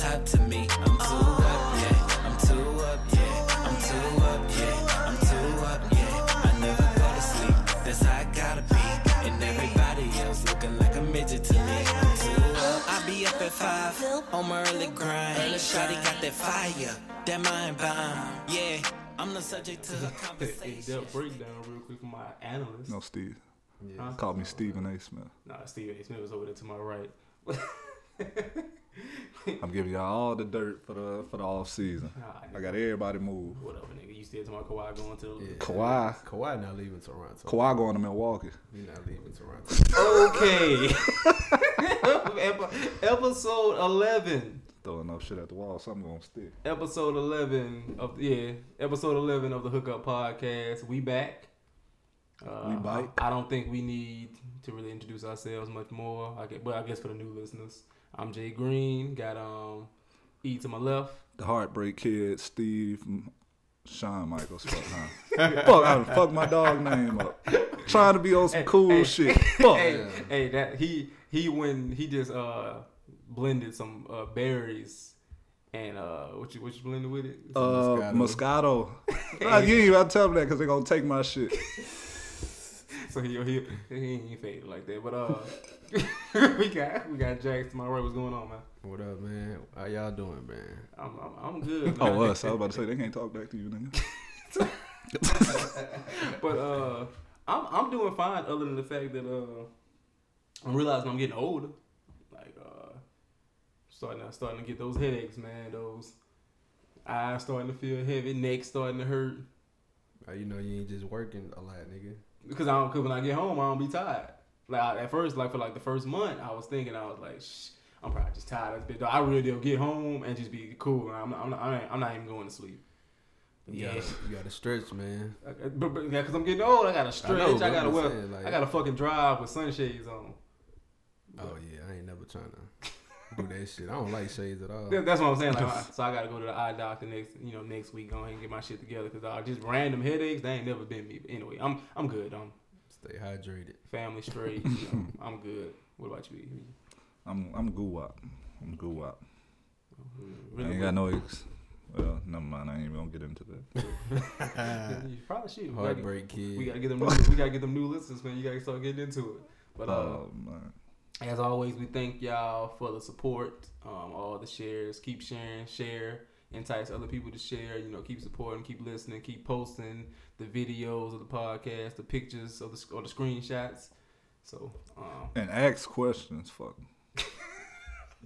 top to me. I'm too up, yeah. I'm too up, yeah. I'm too up, yeah. I'm too up, yeah. I never go to sleep. That's how I gotta be. And everybody else looking like a midget to me. I'm too up. I be up at five on my early grind. Early Shotty got that fire, that mind bomb. Yeah, I'm the subject to a In conversation. depth breakdown, real quick, from my analyst. No, Steve. Yeah, Huh? Call me Stephen A. Smith. Nah, Steve A. Smith was over there to my right. I'm giving y'all all the dirt for the for the off season. Nah, I got everybody moved. Whatever, nigga. You still talking about Kawhi going to the Yeah. Kawhi. Kawhi not leaving Toronto. Kawhi going to Milwaukee. He not leaving Toronto. Okay. Episode 11. Throwing up shit at the wall. Something gonna stick. Episode 11 of, yeah, episode 11 of the Hookup Podcast. We back. Uh, We bite. I don't think we need to really introduce ourselves much more. I guess, but I guess for the new listeners, I'm Jay Green. Got um E to my left. The Heartbreak Kid, Steve, M- Shawn Michaels. Fuck, huh? fuck, I done fucked my dog name up. Trying to be on some Hey, cool hey, shit. Fuck. hey, hey, that he he when he just uh blended some uh, berries and uh what you what you blended with it? Uh, Moscato. Hey. Nah, you ain't about to tell them that because they're going to take my shit. So he he he ain't faded like that. But uh we got we got Jax to my right. What's going on, man? What up, man? How y'all doing, man? I'm I'm, I'm good. Man. Oh, us. I was about to say, they can't talk back to you, nigga. but uh I'm I'm doing fine other than the fact that uh I'm realizing I'm getting older. Like uh starting to starting to get those headaches, man. Those eyes starting to feel heavy, neck starting to hurt. You know you ain't just working a lot, nigga? Because I don't, cause when I get home, I don't be tired. Like I- at first, like for like the first month, I was thinking I was like, Shh, I'm probably just tired bitch. I really do get home and just be cool. I'm not, I'm not, I ain't- I'm not even going to sleep. You yeah, gotta, you gotta stretch, man. I- but, but yeah, cause I'm getting old. I gotta stretch. I, know, but gotta wear. saying, like- I gotta fucking drive with sunshades on. Oh yeah, I ain't never trying to do that shit. I don't like shades at all. That's what I'm saying. Like, so I gotta go to the eye doctor next, you know, next week. Go ahead and get my shit together because uh, just random headaches. They ain't never been me. But anyway, I'm I'm good. I'm Stay hydrated. family straight. You know, I'm good. What about you? I'm I'm goo wop. I'm goo wop. I Really ain't got no ex. Well, never mind. I ain't even gonna get into that. you probably should. We gotta, Heartbreak kid. we gotta get them. New, we gotta get them new listeners, man. You gotta start getting into it. But uh, Oh man. As always, we thank y'all for the support. Um, all the shares. Keep sharing. Share. Entice other people to share. You know, keep supporting. Keep listening. Keep posting the videos of the podcast, the pictures of the or the screenshots. So, um, And ask questions. Fuck.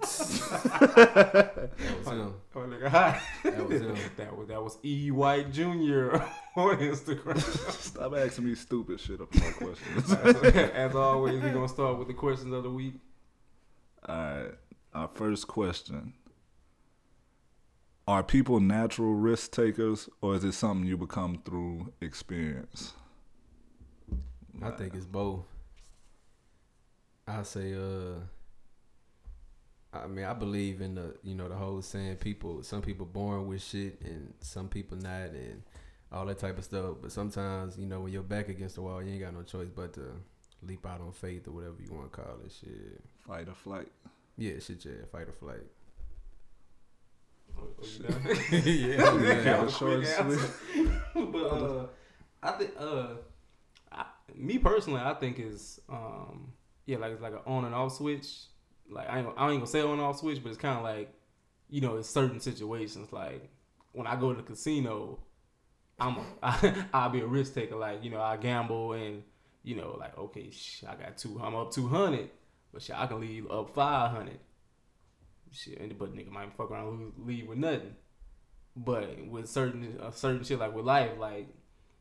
That was him. oh, nigga, hi. That was him. that was that was E White Jr. on Instagram. Stop asking me stupid shit up my questions. As always, we're gonna start with the questions of the week. All right. Our first question. Are people natural risk takers or is it something you become through experience? I think it's both. I say, uh, I mean, I believe in the, you know, the whole saying people, some people born with shit and some people not, and all that type of stuff. But sometimes, you know, when you're back against the wall, you ain't got no choice but to leap out on faith or whatever you want to call it. Shit, fight or flight. yeah, shit, yeah, fight or flight. You yeah, That short quick and answer. but uh, I think uh, I, me personally, I think is um, yeah, like it's like an on and off switch. Like I ain't, I ain't gonna say on off switch, but it's kind of like you know, it's certain situations. Like when I go to the casino, I'm a, I, I'll be a risk taker. Like you know, I gamble and you know, like okay, I got two, I'm up two hundred, but shit, I can leave up five hundred. Shit, but nigga might fuck around leave with nothing. But with certain uh, certain shit like with life, like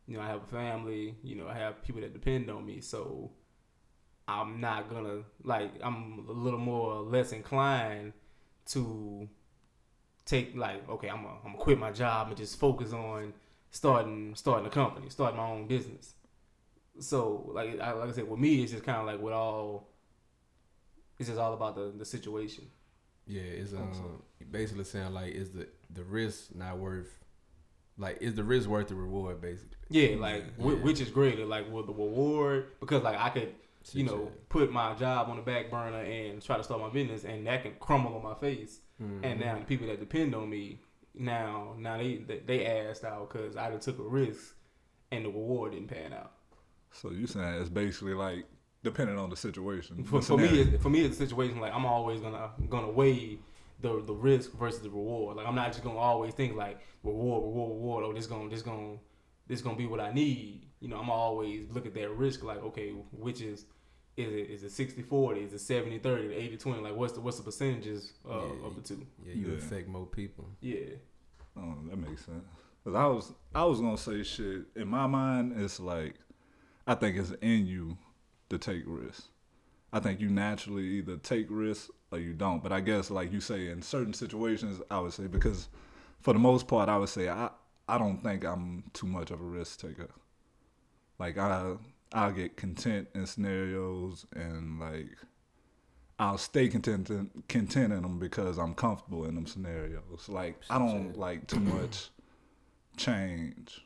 you know, I have a family. You know, I have people that depend on me. So I'm not gonna like. I'm a little more less inclined to take like, okay, I'm gonna, I'm gonna quit my job and just focus on starting starting a company, starting my own business. So like I, like I said, with me, it's just kind of like with all. It's just all about the the situation. Yeah, it's um basically saying like, is the the risk not worth? Like, is the risk worth the reward? Basically. Yeah, like Yeah. which is greater, like with the reward because like I could you know, put my job on the back burner and try to start my business, and that can crumble on my face. Mhm. And now the people that depend on me, now now they they, they asked out because I took a risk, and the reward didn't pan out. So you saying it's basically like depending on the situation. For, the for me, scenario. for me, it's a situation like I'm always gonna gonna weigh the the risk versus the reward. Like I'm not just gonna always think like reward, reward, reward. Oh, this gonna this gonna this gonna be what I need. You know, I'm always look at that risk like okay, which is is it is it 60 40 is it 70 30 80 20 like what's the what's the percentages uh, Yeah. of the two Yeah, you Yeah. affect more people. yeah Oh, that makes sense. Cause I was I was gonna say shit. In my mind, it's like I think it's in you to take risks. I think you naturally either take risks or you don't. But I guess like you say in certain situations, I would say because for the most part, I would say I I don't think I'm too much of a risk taker. Like I I'll get content in scenarios and like I'll stay content in, content in them because I'm comfortable in them scenarios. Like I don't like too much change.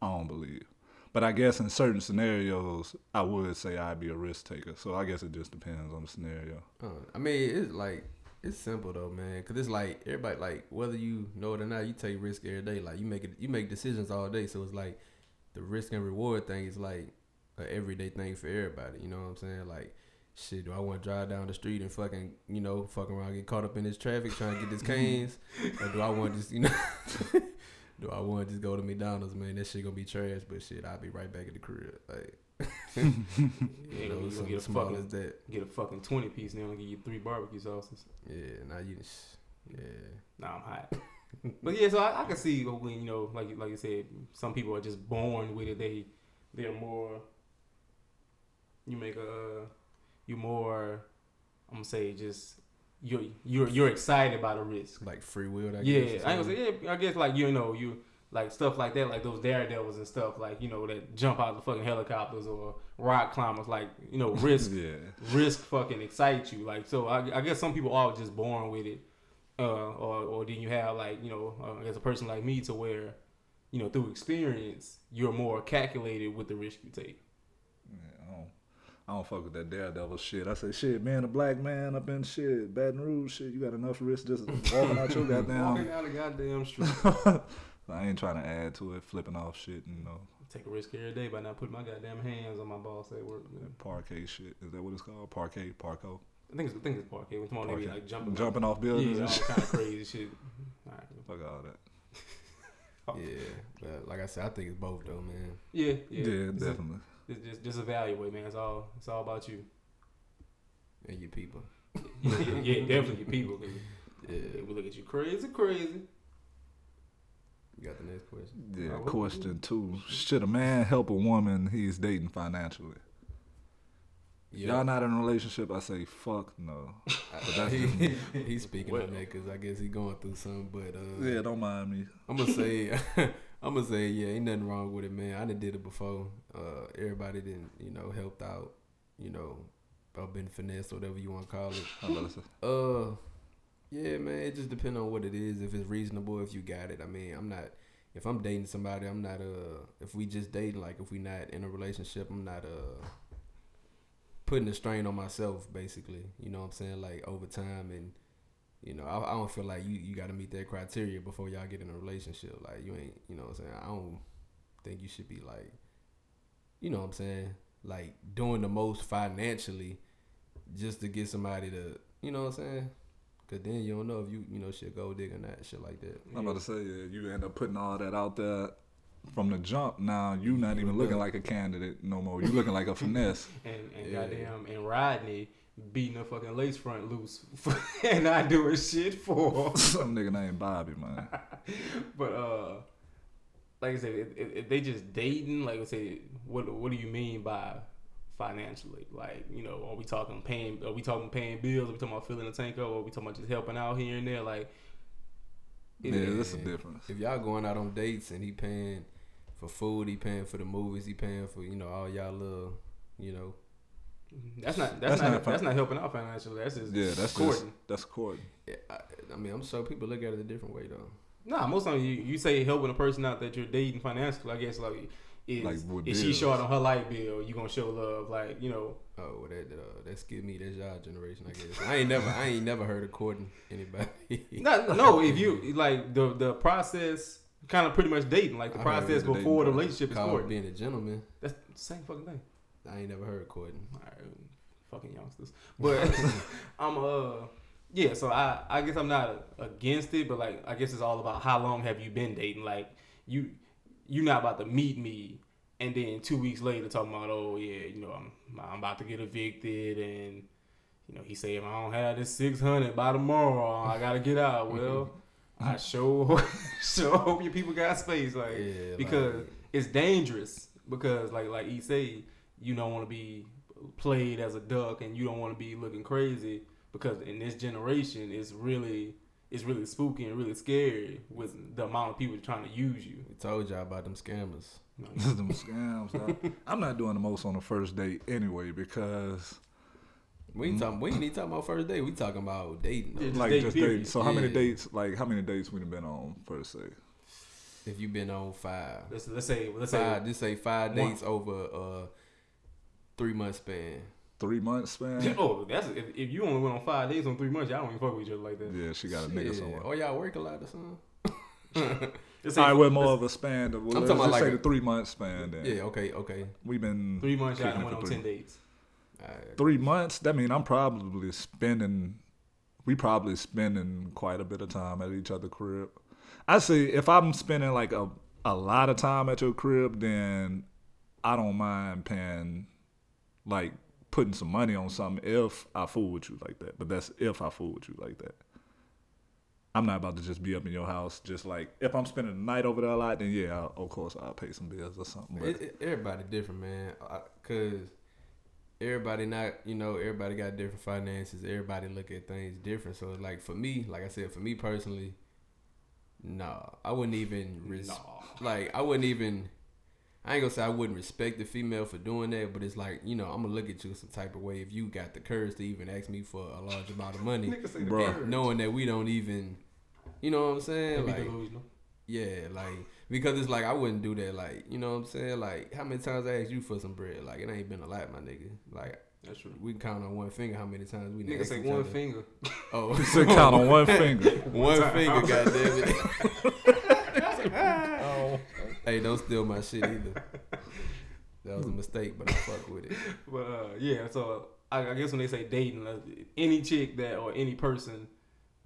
I don't believe. But I guess in certain scenarios, I would say I'd be a risk taker. So I guess it just depends on the scenario. Uh, I mean, it's like it's simple though, man. Cause it's like everybody like whether you know it or not, you take risk every day. Like you make it, you make decisions all day. So it's like the risk and reward thing is like an everyday thing for everybody. You know what I'm saying? Like, shit, do I want to drive down the street and fucking you know fucking around, get caught up in this traffic trying to get this Cane's, or do I want to just you know? Do I want to just go to McDonald's, man? That shit gonna be trash, but shit, I'll be right back at the crib. Like, you you know, gonna something get a small fucking- as that. get a fucking 20 piece now and give you three barbecue sauces Yeah, now you, yeah. Nah, I'm hot. But yeah, so I, I can see when you know, like you- like you said, some people are just born with it. They they're more. You make a, you more. I'm gonna say just you're you're you're excited about a risk. like free will. I yeah, guess, I ain't gonna say yeah. I guess like you know you like stuff like that, like those daredevils and stuff, like you know that jump out the fucking helicopters or rock climbers, like you know risk Yeah. risk fucking excites you. Like, so I, I guess some people are just born with it, uh, or or then you have like you know, uh, guess a person like me to where, you know, through experience, you're more calculated with the risk you take. Yeah, I don't, I don't fuck with that daredevil shit. I say, shit, man, a black man up in shit, Baton Rouge, shit, you got enough risk just walking out your goddamn Walking out the goddamn street, I ain't trying to add to it, flipping off shit, you know, take a risk every day by not putting my goddamn hands on my boss at work. man. parquet shit. Is that what it's called? Parquet, parko, I think it's I think it's parquet. When tomorrow they be like jumping, jumping off yeah, buildings all kind of crazy shit. All right. Fuck all that. Yeah, but like I said, I think it's both though, man. Yeah, yeah, Yeah, It's a- definitely. it's just just evaluate, man. It's all it's all about you. And your people. yeah, yeah, yeah, definitely your people. 'cause Yeah. They will look at you crazy, crazy. You got the next question. Yeah, Uh, question two. Should a man help a woman he's dating financially? Y'all not in a relationship, I say fuck no. I, that's he, he's speaking Well- on that because I guess he's going through something. But uh, Yeah, don't mind me. I'm gonna say, I'm gonna say, yeah, ain't nothing wrong with it, man. I done did it before. Uh, everybody didn't, you know, helped out, you know, or been finessed, whatever you want to call it. I'm about to say. Uh, yeah, man. It just depends on what it is. If it's reasonable, if you got it. I mean, I'm not. If I'm dating somebody, I'm not. Uh, if we just dating, like if we not in a relationship, I'm not. Uh, putting a strain on myself, basically. You know what I'm saying? Like over time, and you know, I, I don't feel like you you got to meet that criteria before y'all get in a relationship. Like you ain't. You know what I'm saying? I don't think you should be like. You know what I'm saying? Like doing the most financially, just to get somebody to. You know what I'm saying? Cause then you don't know if you you know shit gold digger or not shit like that. I'm about to say, yeah, you end up putting all that out there from the jump. Now you not even look- looking like a candidate no more. You looking like a finesse. And and Yeah. goddamn and Rodney beating a fucking lace front loose and not doing shit for. Some nigga named Bobby, man. but uh, like I said, if, if, if they just dating, like I said, what what do you mean by financially? Like you know, are we talking paying? Are we talking paying bills? Are we talking about filling the tank up? Or are we talking about just helping out here and there? Like Yeah, it- that's the difference. If y'all going out on dates and he paying for food, he paying for the movies, he paying for you know all y'all little, you know, That's not That's that's, not, not that's not helping out financially. That's just Yeah, that's just that's courting. yeah, I, I mean I'm sure people look at it a different way though. Nah, most times you, you say helping a person out that you're dating financially. I guess like is Like, is she short on her light bill? You gonna show love? Like you know, Oh, well, that uh, that's give me that's y'all generation, I guess. I ain't never I ain't never heard of courting anybody. no, no. If you like the the process, kind of pretty much dating, like the I process the before the relationship is courting. being a gentleman. That's the same fucking thing. I ain't never heard of courting. All right, fucking youngsters. But I'm uh yeah, so I I guess I'm not against it, but like I guess it's all about how long have you been dating? Like you you're not about to meet me and then two weeks later talking about oh yeah you know I'm I'm about to get evicted and you know he said if I don't have this six hundred by tomorrow I gotta get out. Well, I sure sure hope your people got space like Yeah, because like- it's dangerous because like like he say you don't want to be played as a duck and you don't want to be looking crazy because in this generation it's really it's really spooky and really scary with the amount of people trying to use you. We told y'all about them scammers. You know, them scams. dog. I'm not doing the most on the first date anyway because We ain't talking. We ain't even talking about first date. We talking about dating. Yeah, Just like date, just dating. So how many dates? Like how many dates we done been on per se? If you've been on five, let's let's say let's five. say Just say five One. dates over a three month span. Three months span. oh that's if, if you only went on five days on three months y'all don't even fuck with each other like that. Yeah, she got a nigga Shit. somewhere. Oh, y'all work a lot or something? Let's say All right, we're more of a span. Of, I'm let's talking about just like say a- the three month span. Then Yeah. Okay. Okay. we've been three months y'all kicking done it went for on three. ten dates. Alright. three months. That mean I'm probably spending. We probably spending quite a bit of time at each other crib. I say if I'm spending like a a lot of time at your crib, then I don't mind paying like putting some money on something if I fool with you like that. But that's if I fool with you like that. I'm not about to just be up in your house. Just like if I'm spending the night over there a lot, then yeah, I'll, of course I'll pay some bills or something. But It, it, everybody different, man. I- Cause everybody not, you know, everybody got different finances. Everybody look at things different. So like for me, like I said, for me personally, no, I wouldn't even res- No. like I wouldn't even. I ain't gonna say I wouldn't respect the female for doing that, but it's like you know I'm gonna look at you some type of way if you got the courage to even ask me for a large amount of money, Nigga say the Bruh. courage. knowing that we don't even, you know what I'm saying? Can't Like delusional. yeah, like because it's like I wouldn't do that. Like you know what I'm saying? Like how many times I asked you for some bread? Like it ain't been a lot, my nigga. Like That's true. we count on one finger how many times we done Nigga asked say each one other. finger. Oh, to count on one finger. one time. finger, goddamn it. Hey, don't steal my shit either. That was a mistake, but I fuck with it. But uh, yeah, so I, I guess when they say dating, uh, any chick that or any person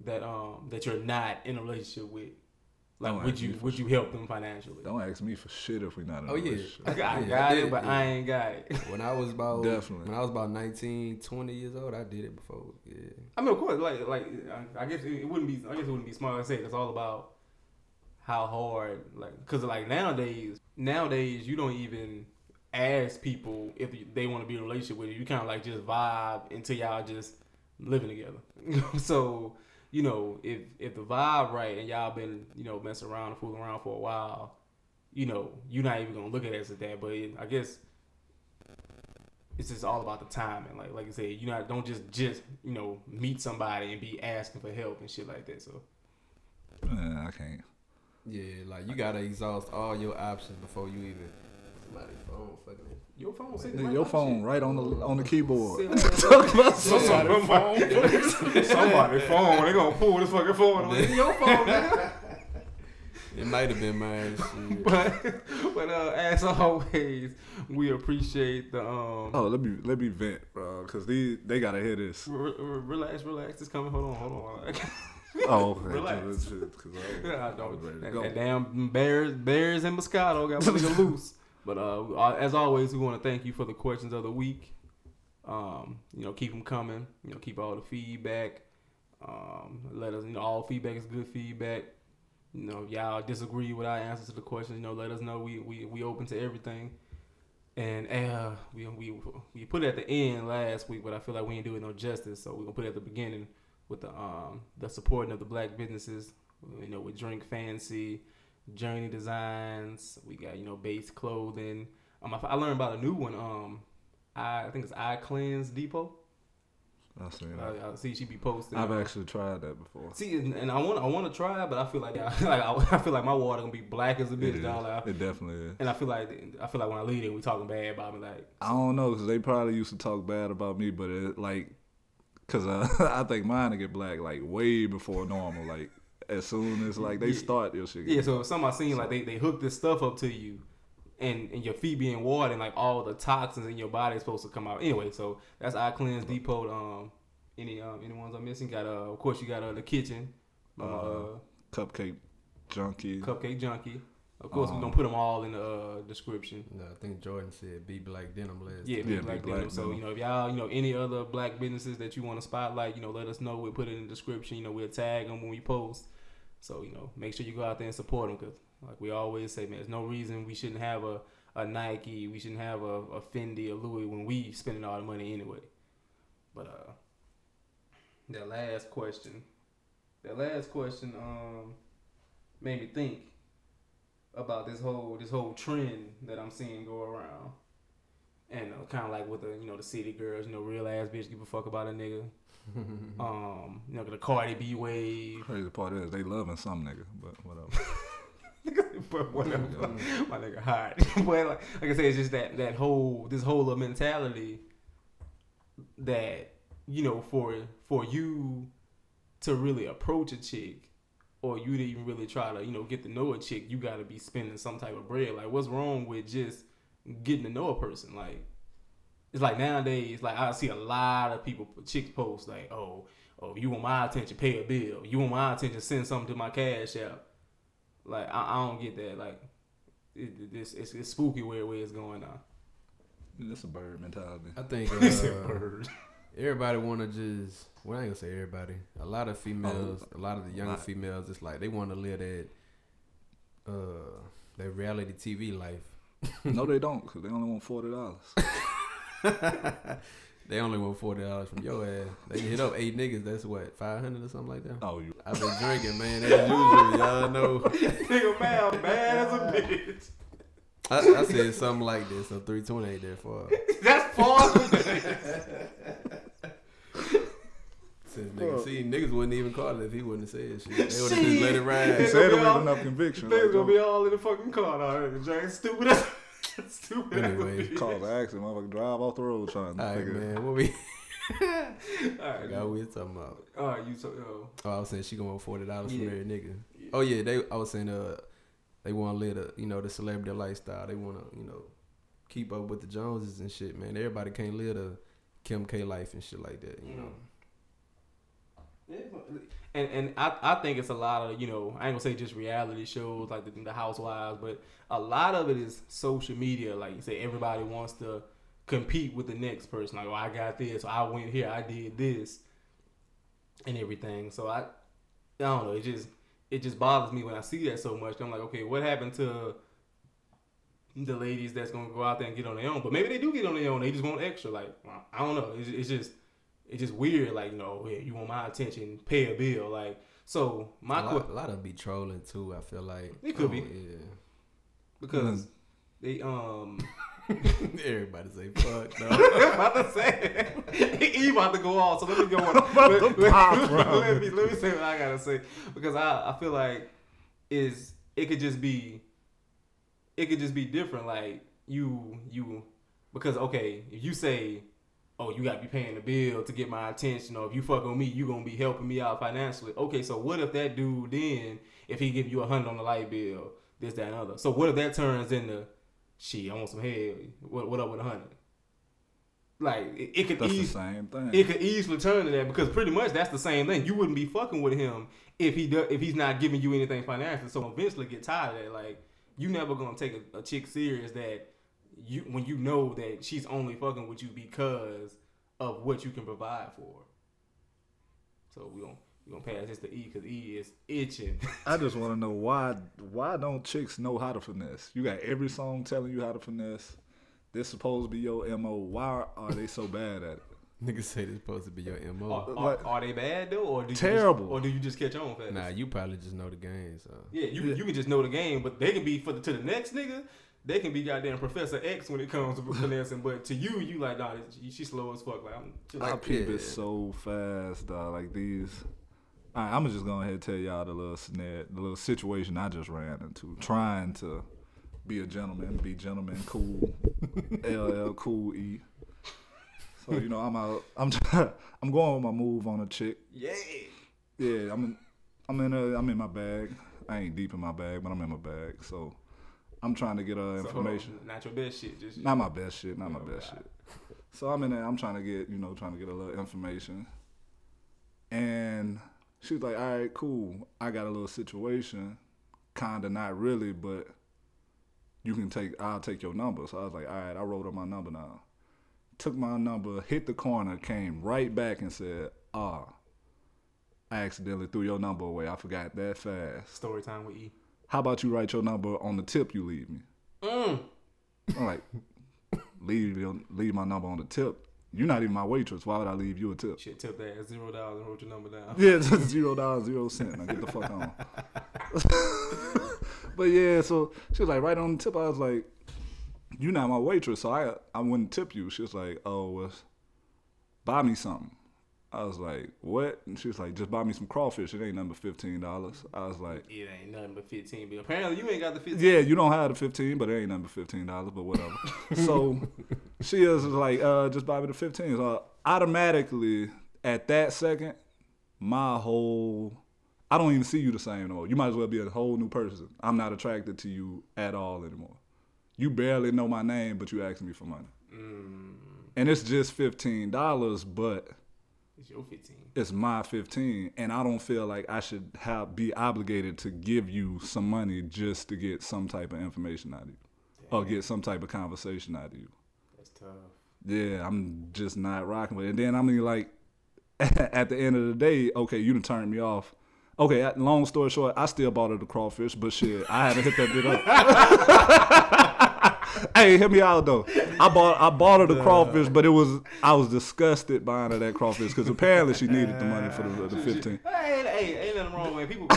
that um that you're not in a relationship with, like Don't would you would you help them financially? Don't ask me for shit if we're not in Oh, a yeah. relationship. I got, I got I it, but yeah. I ain't got it. When I was about Definitely. when I was about 19, 20 years old, I did it before. Yeah. I mean, of course, like like I- I guess it, it wouldn't be. I guess it wouldn't be smart. Like I said it's all about how hard, like, because like nowadays, nowadays you don't even ask people if they want to be in a relationship with you. You kind of like just vibe until y'all just living together. so you know, if if the vibe right and y'all been you know messing around and fooling around for a while, you know, you're not even gonna look at it as that. But it, I guess it's just all about the timing. Like like I said, you not don't just just you know meet somebody and be asking for help and shit like that. So Nah, I can't. Yeah, like you gotta exhaust all your options before you even somebody's phone fucking your phone, sitting Nigga, right your by phone shit. right on the on the keyboard. Somebody phone. Somebody phone. They gonna pull this fucking phone. away. It's your phone, nigga. It might have been mine. But but uh, as always, we appreciate the um. Oh, let me let me vent, bro, because they they gotta hear this. re- re- relax, relax. It's coming. Hold on, hold on. Oh, okay. Relax. Just- just- 'cause I- Yeah, I I was don't. ready to That, damn bears, bears and Moscato got one nigga loose. But uh, as always, we want to thank you for the questions of the week. Um, you know, keep them coming. You know, keep all the feedback. Um, let us. You know, all feedback is good feedback. You know, if y'all disagree with our answers to the questions. You know, let us know. We we we open to everything. And uh, we we we put it at the end last week, but I feel like we ain't doing no justice. So we're gonna put it at the beginning with the um the supporting of the black businesses. You know, with Drink Fancy, Journey Designs. We got you know base clothing. Um, I, I learned about a new one. Um, I, I think it's Eye Cleanse Depot. I seen that. I, I see she be posting. I've uh, actually tried that before. See, and, and I want I want to try, but I feel like I, like I, I feel like my water gonna be black as a bitch, dog. Like, it definitely is. and I feel like I feel like when I leave it, we talking bad about me. Like, I don't know because they probably used to talk bad about me, but it like, cause uh, I think mine will get black like way before normal. Like as soon as like they Yeah. start your shit. yeah. So if somebody seen like they they hook this stuff up to you, and and your feet being watered, and like all the toxins in your body is supposed to come out. Anyway, so that's eye cleanse depot. Um, any um any ones I'm missing? Got uh, of course you got uh the kitchen, uh, Uh, cupcake junkie. cupcake junkie. Of course, we Um, gonna put them all in the uh, description. No, I think Jordan said be black denim last. Yeah, time. be Yeah, black be black denim. So you know, if y'all, you know, any other black businesses that you want to spotlight, you know, let us know. We'll put it in the description. You know, we'll tag them when we post. So you know, make sure you go out there and support them because, like we always say, man, there's no reason we shouldn't have a, a Nike, we shouldn't have a, a Fendi, a Louis when we spending all the money anyway. But uh, that last question, that last question, um, made me think about this whole this whole trend that I'm seeing go around. And uh, kind of like with the you know the city girls, you know, real ass bitch give a fuck about a nigga. Um, you know the Cardi B wave, Crazy part is they loving some nigga, but whatever. but whatever. My nigga hot, but like, like I said, it's just that that whole this whole mentality that you know for for you to really approach a chick or you didn't even really try to you know get to know a chick, you got to be spending some type of bread. Like, what's wrong with just getting to know a person? Like, it's like nowadays, like I see a lot of people chicks post like, oh, oh, you want my attention, pay a bill. You want my attention, send something to my cash app. Like, I, I don't get that. Like, it, it, it's, it's it's spooky where where it's going on. That's a bird mentality. I think It's a uh, bird. Everybody want to just. Well, I ain't gonna say everybody. A lot of females, Oh, a lot of the younger females, it's like they want to live that, uh, that reality TV life. no, they don't, cause they only want forty dollars. They only want forty dollars from your ass. They hit up eight niggas. That's what five hundred or something like that. Oh, you I've been drinking, man. As usual, y'all know. Nigga, man, bad as a bitch. I, I said something like this, so three twenty ain't there for. That's far. Since niggas, see, niggas wouldn't even call it if he wouldn't have said shit. They would have just let it He ride. said it be with enough conviction. Things Like, gonna be all in the fucking car already. Jack, stupid as stupid. as a Anyway, bitch. call the accident, motherfucker, drive off the road trying to All right, figure it. man. What we? all right, I what we was talking about. all right, you so yo. Oh, I was saying she gonna want forty dollars Yeah. from every nigga. Oh yeah, they. I was saying uh, they want to live the you know the celebrity lifestyle. They want to you know keep up with the Joneses and shit. Man, everybody can't live the Kim K life and shit like that. You know. And and I, I think it's a lot of you know I ain't gonna say just reality shows like the, the Housewives, but a lot of it is social media. Like you say, everybody wants to compete with the next person. Like, oh, I got this, I went here, I did this, and everything. So I, I don't know. It just it just bothers me when I see that so much. I'm like, okay, what happened to the ladies that's gonna go out there and get on their own? But maybe they do get on their own. They just want extra. Like I don't know. It's, it's just it's just weird. Like you know, yeah, you want my attention, pay a bill. Like so, my a, lot, a lot of be trolling too. I feel like It could be. Yeah. because they um. Everybody say fuck no. I'm about to say he about to go off. So let me go on. let, let- pop, let me let me say what I gotta say because I I feel like is it could just be it could just be different. Like you you because okay if you say oh you gotta be paying the bill to get my attention or if you fuck on me you gonna be helping me out financially. Okay, so what if that dude then if he give you a hundred on the light bill this that and other. So what if that turns into she, I want some head. What what up with a hundred? Like it, it could That's the easily same thing. it could easily turn to that because pretty much that's the same thing. You wouldn't be fucking with him if he do, if he's not giving you anything financially. So eventually get tired of that. Like you never gonna take a, a chick serious that you when you know that she's only fucking with you because of what you can provide for. her. So we gonna we gonna pass this to E because E is itching. I just want to know why why don't chicks know how to finesse? You got every song telling you how to finesse. This supposed to be your mo. Why are they so bad at it? Niggas say this supposed to be your mo. are, Like- are they bad though, or do you Terrible. Just, or do you just catch on fast? Nah, you probably just know the game. So Yeah, you Yeah. you can just know the game, but they can be for the, to the next nigga. They can be goddamn Professor X when it comes to finessing, but to you, you like, nah, she, she slow as fuck. Like, I'm, she I like, peep yeah. it so fast, dog. Like these. All right, I'm just going ahead and tell y'all the little snare, the little situation I just ran into. Trying to be a gentleman, be gentleman, cool, LL, cool E. So you know, I'm out. I'm try, I'm going with my move on a chick. yeah. Yeah, I'm in, I'm in a, I'm in my bag. I ain't deep in my bag, but I'm in my bag. So I'm trying to get her So, information. not your best shit, just Not my best shit. Not my Oh, best God. shit. So I'm in there. I'm trying to get, you know, trying to get a little information. And she was like, "All right, cool. I got a little situation. Kinda, not really, but you can take. I'll take your number." So I was like, "All right." I wrote up my number now. Took my number, hit the corner, came right back and said, "Ah, I accidentally threw your number away. I forgot that fast. story time with E. How about you write your number on the tip you leave me?" Mm. I'm like, leave your, leave my number on the tip. You're not even my waitress. Why would I leave you a tip? Shit, tip that at zero dollars and wrote your number down. Yeah, just zero dollars, zero cent. Now get the fuck on. but yeah, so she was like, right on the tip. I was like, you're not my waitress, so I I wouldn't tip you. She was like, oh, well, buy me something. I was like, what? And she was like, just buy me some crawfish. It ain't number fifteen dollars. I was like, It ain't nothing but fifteen, but apparently you ain't got the fifteen. Yeah, you don't have the fifteen, but it ain't nothing but fifteen dollars, but whatever. so she is like, uh, just buy me the fifteen. So automatically at that second, my whole I don't even see you the same no more. You might as well be a whole new person. I'm not attracted to you at all anymore. You barely know my name, but you asking me for money. Mm, And it's just fifteen dollars, but it's your fifteen. it's my 15 and i don't feel like i should have be obligated to give you some money just to get some type of information out of you. Or get some type of conversation out of you. That's tough. yeah i'm just not rocking with it. And then i mean like at the end of the day okay you done turned me off. Okay long story short i still bought her the crawfish but shit i haven't hit that bit up hey hit me out though i bought i bought her the crawfish but it was i was disgusted buying her that crawfish because apparently she needed the money for the, the 15 Hey, hey, ain't nothing wrong, with People,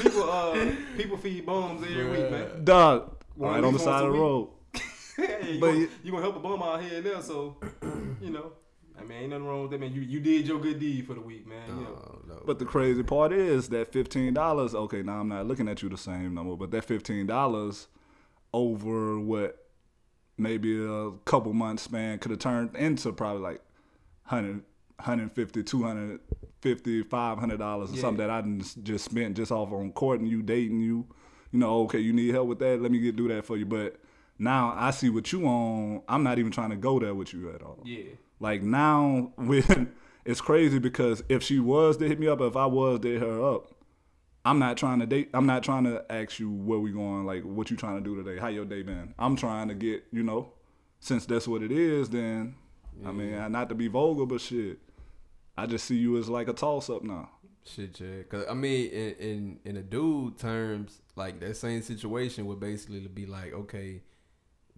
people, uh, people feed bums every week, man. Dog, Well, right on the side of the a road. Hey, you, But gonna, you- you gonna help a bum out here and there, so you know. I mean, ain't nothing wrong with that, man. You you did your good deed for the week, man. You know. Oh, no. But the crazy part is that fifteen dollars. Okay, now I'm not looking at you the same number, but that fifteen dollars over what maybe a couple months span could have turned into probably like 100, 150, 250, 500 dollars or Yeah. something that I just spent just off on courting you, dating you. You know, okay, you need help with that. Let me get do that for you. But now I see what you on. I'm not even trying to go there with you at all. Yeah. Like now, when it's crazy because if she was to hit me up, if I was to hit her up, I'm not trying to date. I'm not trying to ask you where we going. Like what you trying to do today? How your day been? I'm trying to get you know, since that's what it is. Then I mean, not to be vulgar, but shit, I just see you as like a toss up now. Shit, yeah. Cause I mean, in in in a dude terms, like that same situation would basically be like, okay,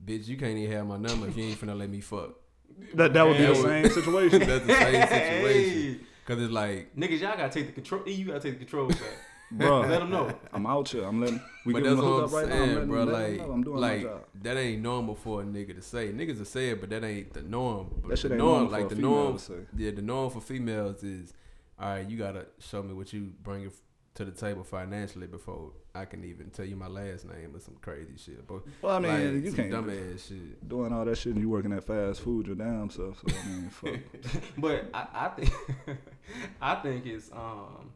bitch, you can't even have my number if you ain't finna let me fuck. That that would be That the would- same situation. That's the same situation. Cause it's like, niggas, y'all gotta take the control. You gotta take the control back. bro. Let them know. I'm out here. I'm letting. We but that's them a what I'm hookup right now. saying, bro. letting Like, them I'm doing like that ain't normal for a nigga to say. Niggas will say it, but that ain't the norm. But That shit ain't norm, normal for like a the female norm, say. yeah, the norm for females is, all right, you gotta show me what you bring it to the table financially before I can even tell you my last name or some crazy shit. But Well, I mean, like, you some can't dumb ass shit. doing all that shit and you working at fast food your damn self. So I mean, fuck. But I, I think I think it's um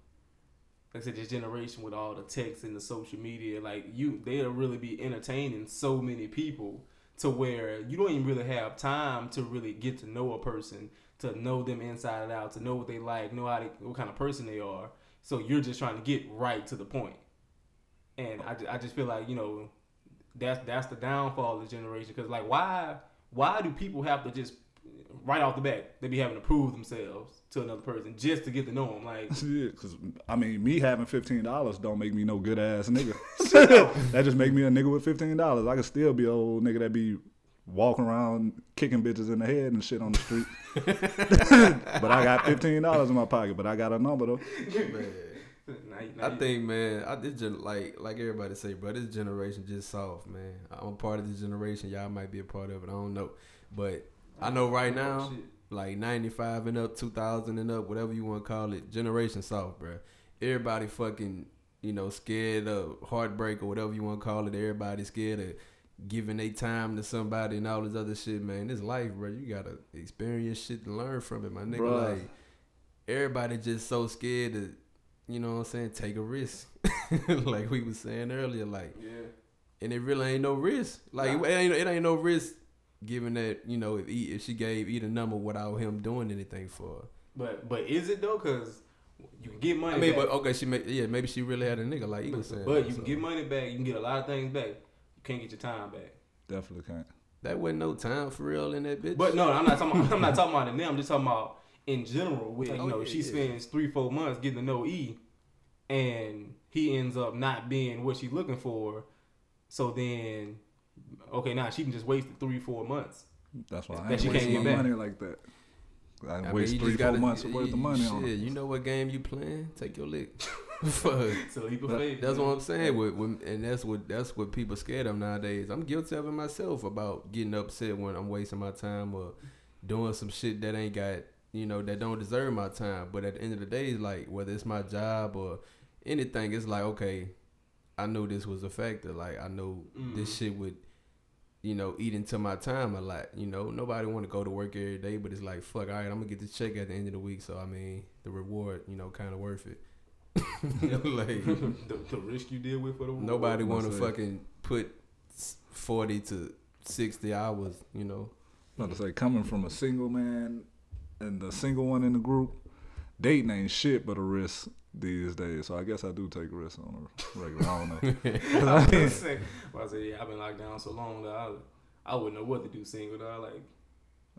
like I said, this generation with all the text and the social media, like you they'll really be entertaining so many people to where you don't even really have time to really get to know a person, to know them inside and out, to know what they like, know how they, what kind of person they are. So you're just trying to get right to the point. And I, I just feel like, you know, that's that's the downfall of the generation because like why why do people have to just right off the bat they be having to prove themselves to another person just to get to know them like Yeah, cause I mean, me having fifteen dollars don't make me no good ass nigga. that just make me a nigga with fifteen dollars. I could still be a old nigga that be walking around kicking bitches in the head and shit on the street. but I got fifteen dollars in my pocket. But I got a number though. Man. Now now I you- think, man, I this gen- like like everybody say, bro. This generation just soft, man. I'm a part of this generation. Y'all might be a part of it. I don't know, but I know right now, Shit. Like 95 and up, 2000 and up, whatever you want to call it, generation soft, bro. Everybody fucking, you know, scared of heartbreak or whatever you want to call it. Everybody scared of giving their time to somebody and all this other shit, man. This life, bro. You gotta experience shit and learn from it, my nigga. Bruh. Like everybody just so scared to, you know what I'm saying, take a risk. like we was saying earlier, like Yeah. and it really ain't no risk. Like Nah. it, ain't, it ain't no risk given that you know if he, if she gave either number without him doing anything for her. But but is it though? Cause you can get money. I mean, back. but okay, she may, yeah maybe she really had a nigga like he was saying. But you so. can get money back. You can get a lot of things back. You can't get your time back. Definitely can't. that wasn't no time for real in that bitch. But no, I'm not talking. About, I'm not talking about it now. I'm just talking about in general. With you Oh, know, yeah, she yeah. spends three, four months getting to know E, and he ends up not being what she's looking for. So then, okay, now she can just waste three, four months. That's why I That ain't you can't wasting get my back. money like that. I, I mean, waste you three, four gotta- months worth of money shit, on it. You know what game you playing? Take your lick. Fuck. So he But faith. That's what I'm saying. With, with, and that's what that's what people scared of nowadays. I'm guilty of it myself about getting upset when I'm wasting my time or doing some shit that ain't got you know that don't deserve my time. But at the end of the day, it's like whether it's my job or anything, it's like okay, I knew this was a factor. Like I know this Mhm. shit would. You know, eat into my time a lot. You know, nobody want to go to work every day, but it's like, fuck, all right, I'm gonna get this check at the end of the week. So I mean, the reward, you know, kind of worth it. like, the, the risk you deal with for the reward. Nobody want to fucking put forty to sixty hours. You know, About to say, coming from a single man and the single one in the group, dating ain't shit but a risk these days. So I guess I do take risks on a regular. I don't know. I was gonna say, well, I said, yeah, I've been locked down so long that I, I wouldn't know what to do single. Dog. Like,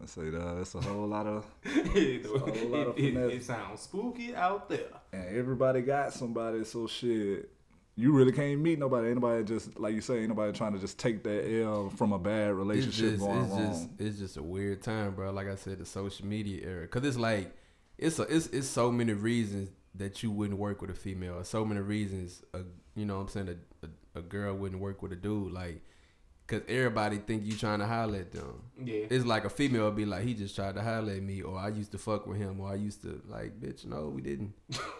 I say that that's a whole lot of, it, a whole lot of it, it, finesse. it sounds spooky out there. and everybody got somebody. So shit, you really can't meet nobody. Anybody just like you say. anybody trying to just take that L from a bad it's relationship just going it's wrong. just it's just a weird time, bro. Like I said, the social media era, cause it's like it's a, it's it's so many reasons that you wouldn't work with a female. So many reasons, a, you know, what I'm saying a, a a girl wouldn't work with a dude. Like, cause everybody think you trying to holler at them. Yeah. It's like a female would be like, he just tried to holler at me, or I used to fuck with him, or I used to like, bitch, no, we didn't.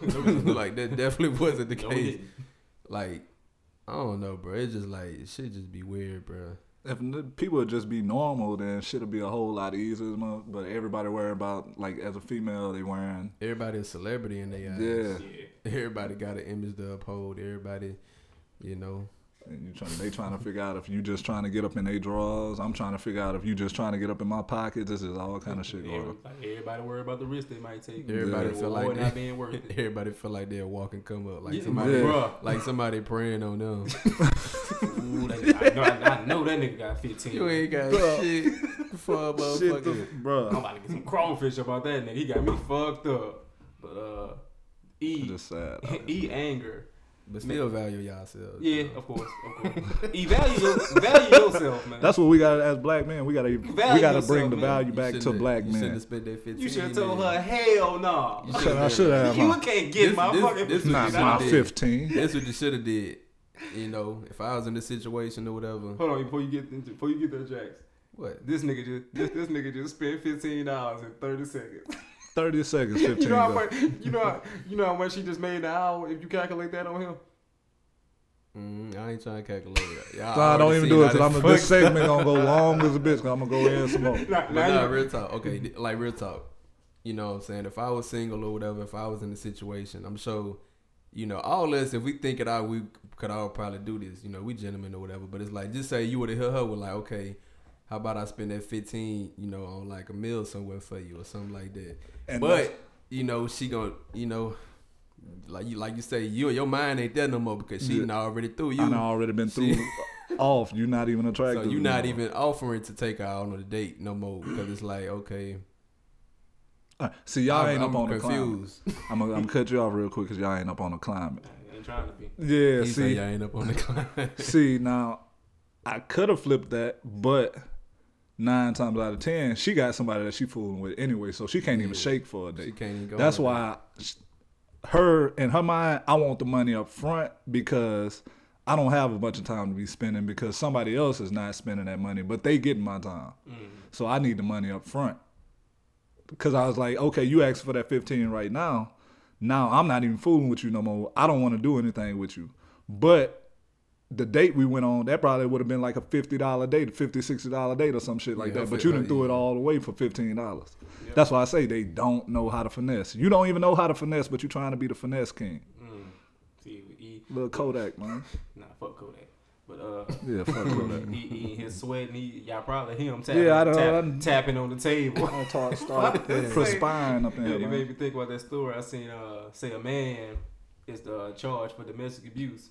like that definitely wasn't the No, case. Like, I don't know, bro. It's just like it should just be weird, bro. If people would just be normal, then shit'll be a whole lot easier. But everybody worry about like as a female, they wearing Everybody a celebrity in their eyes. yeah. Yeah. Everybody got an image to uphold. Everybody, you know. And you trying, they trying to figure out if you just trying to get up in their drawers. I'm trying to figure out if you just trying to get up in my pockets. This is all kind of shit going Every- on. like, everybody worry about the risk they might take. Everybody The feel like reward they- not being worth it. Everybody feel like they're walking come up, like Yeah, somebody, Yeah. like somebody praying on them. Ooh, that- I, know, I, I know that nigga got 15. you ain't got Bruh. shit for a Shit, the, motherfucker. I'm about to get some crawfish about that nigga. He got me fucked up. But uh, E Just sad. E anger. But still value yourselves. Yeah, you know. of course, of course. E value, your- value yourself, man. That's what we got as black men. We gotta we gotta yourself, bring the value You back to black have- You shouldn't men. have spent that 15 you should have told her, hell no. You I should, have. You can't get This- my this- fucking this Not what my you did. 15. That's what you should have did. You know, if I was in this situation or whatever. Hold on, before you get into, before you get there, Jax. What? This nigga just this, this nigga just spent fifteen dollars in thirty seconds. 30 seconds, 15. you know how much you know how, you know how much he just made an hour if you calculate that on him. Mm, I ain't trying to calculate it. Y'all Nah, don't even do it because this I'm this fucked up. segment gonna go long as a bitch. Cause I'm gonna go in some more. Nah, But nah, real talk. Okay, like real talk. You know what I'm saying? If I was single or whatever, if I was in the situation, I'm sure, you know, all this, if we think it out, we could all probably do this. You know, we gentlemen or whatever. But it's like, just say you would have hit her with like, okay, how about I spend that 15, you know, on like a meal somewhere for you or something like that. And but, you know, she gonna, you know, like you like you say, you your mind ain't there no more because she Yeah. already through you. I already been through She- off. You're not even attractive. So you're not anymore. even offering to take her out on a date no more because it's like, okay, Uh, See, y'all I'm, ain't up I'm on the climate. I'm gonna cut you off real quick because y'all ain't up on the climate. I ain't trying to be. Yeah, he see, y'all ain't up on the climb. see now, I could have flipped that, but nine times out of ten, she got somebody that she fooling with anyway, so she can't even shake for a day. she can't even go. That's why sh- her in her mind, I want the money up front because I don't have a bunch of time to be spending because somebody else is not spending that money, but they getting my time. So I need the money up front. Because I was like, okay, you asked for that 15 right now. Now I'm not even fooling with you no more. I don't want to do anything with you. But the date we went on, that probably would have been like a fifty dollar date, a 50 60 dollar date or some shit like Yeah, that. But you didn't threw it yeah. all away for fifteen dollars. That's why I say they don't know how to finesse. You don't even know how to finesse, but you're trying to be the finesse king. Mm. See, he, Little Kodak, man. nah, fuck Kodak. But uh, Yeah, fuck Kodak. he, he in his sweat, and he, y'all probably hear him tapping, Yeah, I know, tap- I know. tapping on the table. I'll talk, start perspiring up in Yeah, here, it made me think about that story. I seen uh say a man is the charge for domestic abuse,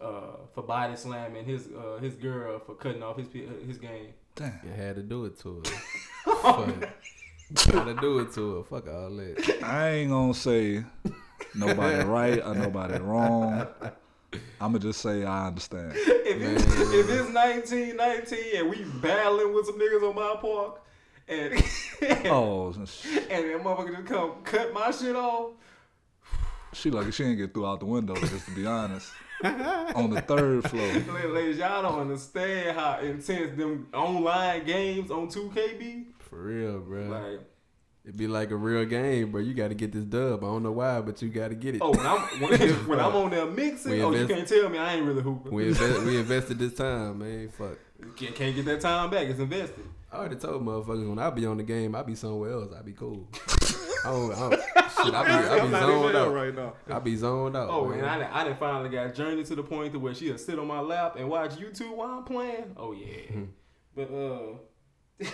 uh for body slamming his uh his girl for cutting off his his game. Damn. You had to do it to her. Fuck. Had to do it to her. Fuck all that. I ain't gonna say nobody right or nobody wrong. I'ma just say I understand. If it's, if it's nineteen nineteen and we battling with some niggas on my park, and and, Oh, and that motherfucker just come cut my shit off. she lucky she didn't get through out the window. Just to be honest, on the third floor. Ladies, y'all don't understand how intense them online games on 2K be. For real, bro. Like, It'd be like a real game, bro. You got to get this dub. I don't know why, but you got to get it. oh, when I'm when, when I'm on there mixing, We oh, you can't tell me I ain't really hooping. we, invest, we invested this time, man. Fuck. can't, can't get that time back. It's invested. I already told motherfuckers when I be on the game, I be somewhere else. I be cool. I don't, I don't, shit, I be, I be zoned out. right now. I be zoned out. Oh, man. and I, I done finally got journey to the point to where she'll sit on my lap and watch YouTube while I'm playing. Oh yeah, Hmm. but uh,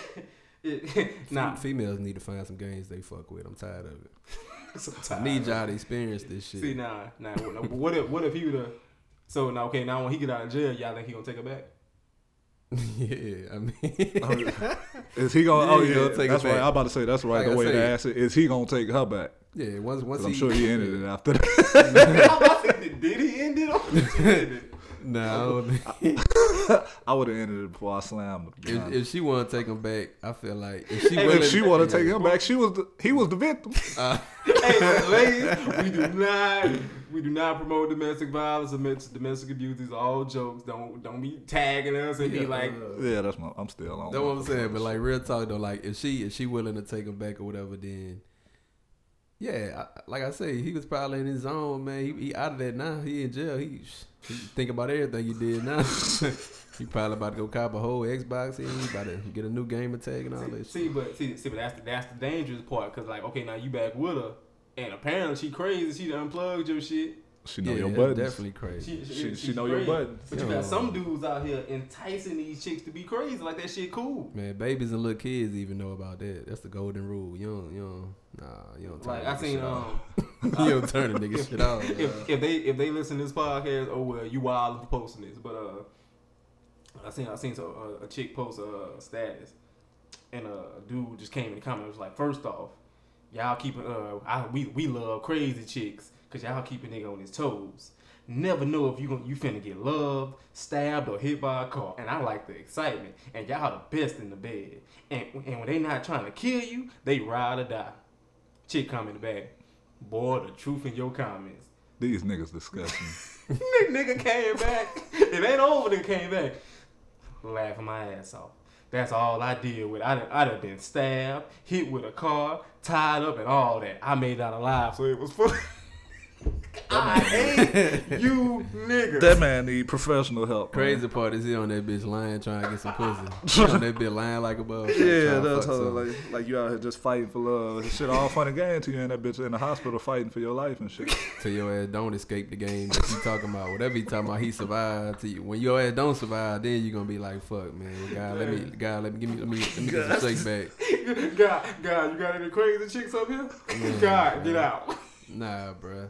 nah. Females need to find some games they fuck with. I'm tired of it. I need y'all to experience this shit. See nah, nah. What what if what if he would have? So now okay, now when he get out of jail, y'all think he gonna take her back? yeah, I mean, oh, Is he gonna? oh Yeah, yeah, he'll take that's right. back. I'm about to say that's right. Like the I way to ask it is he gonna take her back? yeah. Once once 'Cause I'm he, sure he ended it after that. I'm about to say, did- did he end it or did she end it? Nah, I don't think- I would have ended it before I slammed him. if, if she want to take him back, I feel like if she Hey, willing, If she want to take him back, she was the, he was the victim. uh, hey, ladies, we do not we do not promote domestic violence or domestic- domestic abuse. These are all jokes. Don't don't be tagging us and be like, uh, Yeah, that's my. I'm still on. That's what I'm saying. But like real talk though, like if she if she willing to take him back or whatever, then yeah, like I say, he was probably in his zone, man. He, he out of that now. He in jail. He, he think about everything you did now. he probably about to go cop a whole Xbox. He about to get a new gamer tag and all that shit. see, but see, see, but that's the, that's the dangerous part. Cause like, okay, now you back with her, and apparently she crazy. She done unplugged your shit. she know yeah, your that's buttons. definitely crazy. She, She- she she's know your crazy. buttons. But you got some dudes out here enticing these chicks to be crazy. Like that shit cool. Man, babies and little kids even know about that. That's the golden rule. You don't, you don't, nah, you don't turn Like a I nigga seen um. you don't turn a nigga shit bro. if, if they if they listen to this podcast, oh well, you wild for posting this. But uh, I seen I seen so, uh, a chick post a status, and uh, a dude just came in the comment was like, first off, y'all keeping uh, I, we we love crazy chicks because y'all keep a nigga on his toes. Never know if you gon' you finna get loved, stabbed, or hit by a car. And I like the excitement. And y'all the best in the bed. And and when they not trying to kill you, they ride or die. Chick comment back. Boy, the truth in your comments. These niggas disgusting. Nigga, nigga came back. It ain't over. Nigga came back, laughing my ass off. That's all I did with. I done, I done been stabbed, hit with a car, tied up, and all that. I made out alive, so it was funny. I hate you, niggas. that man need professional help. man. Crazy part is he on that bitch lying trying to get some pussy. He on that bitch lying like a bug. Yeah, that's how like like you out here just fighting for love. Shit all fun and game to you and that bitch in the hospital fighting for your life and shit. Till your ass don't escape the game that you talking about. Whatever he talking about, he survived. To you. When your ass don't survive, then you gonna be like, fuck, man. God, let me, God, let me give me, let me, let me get some shake back. God, God, you got any crazy chicks up here? God, get out. Nah, bruh.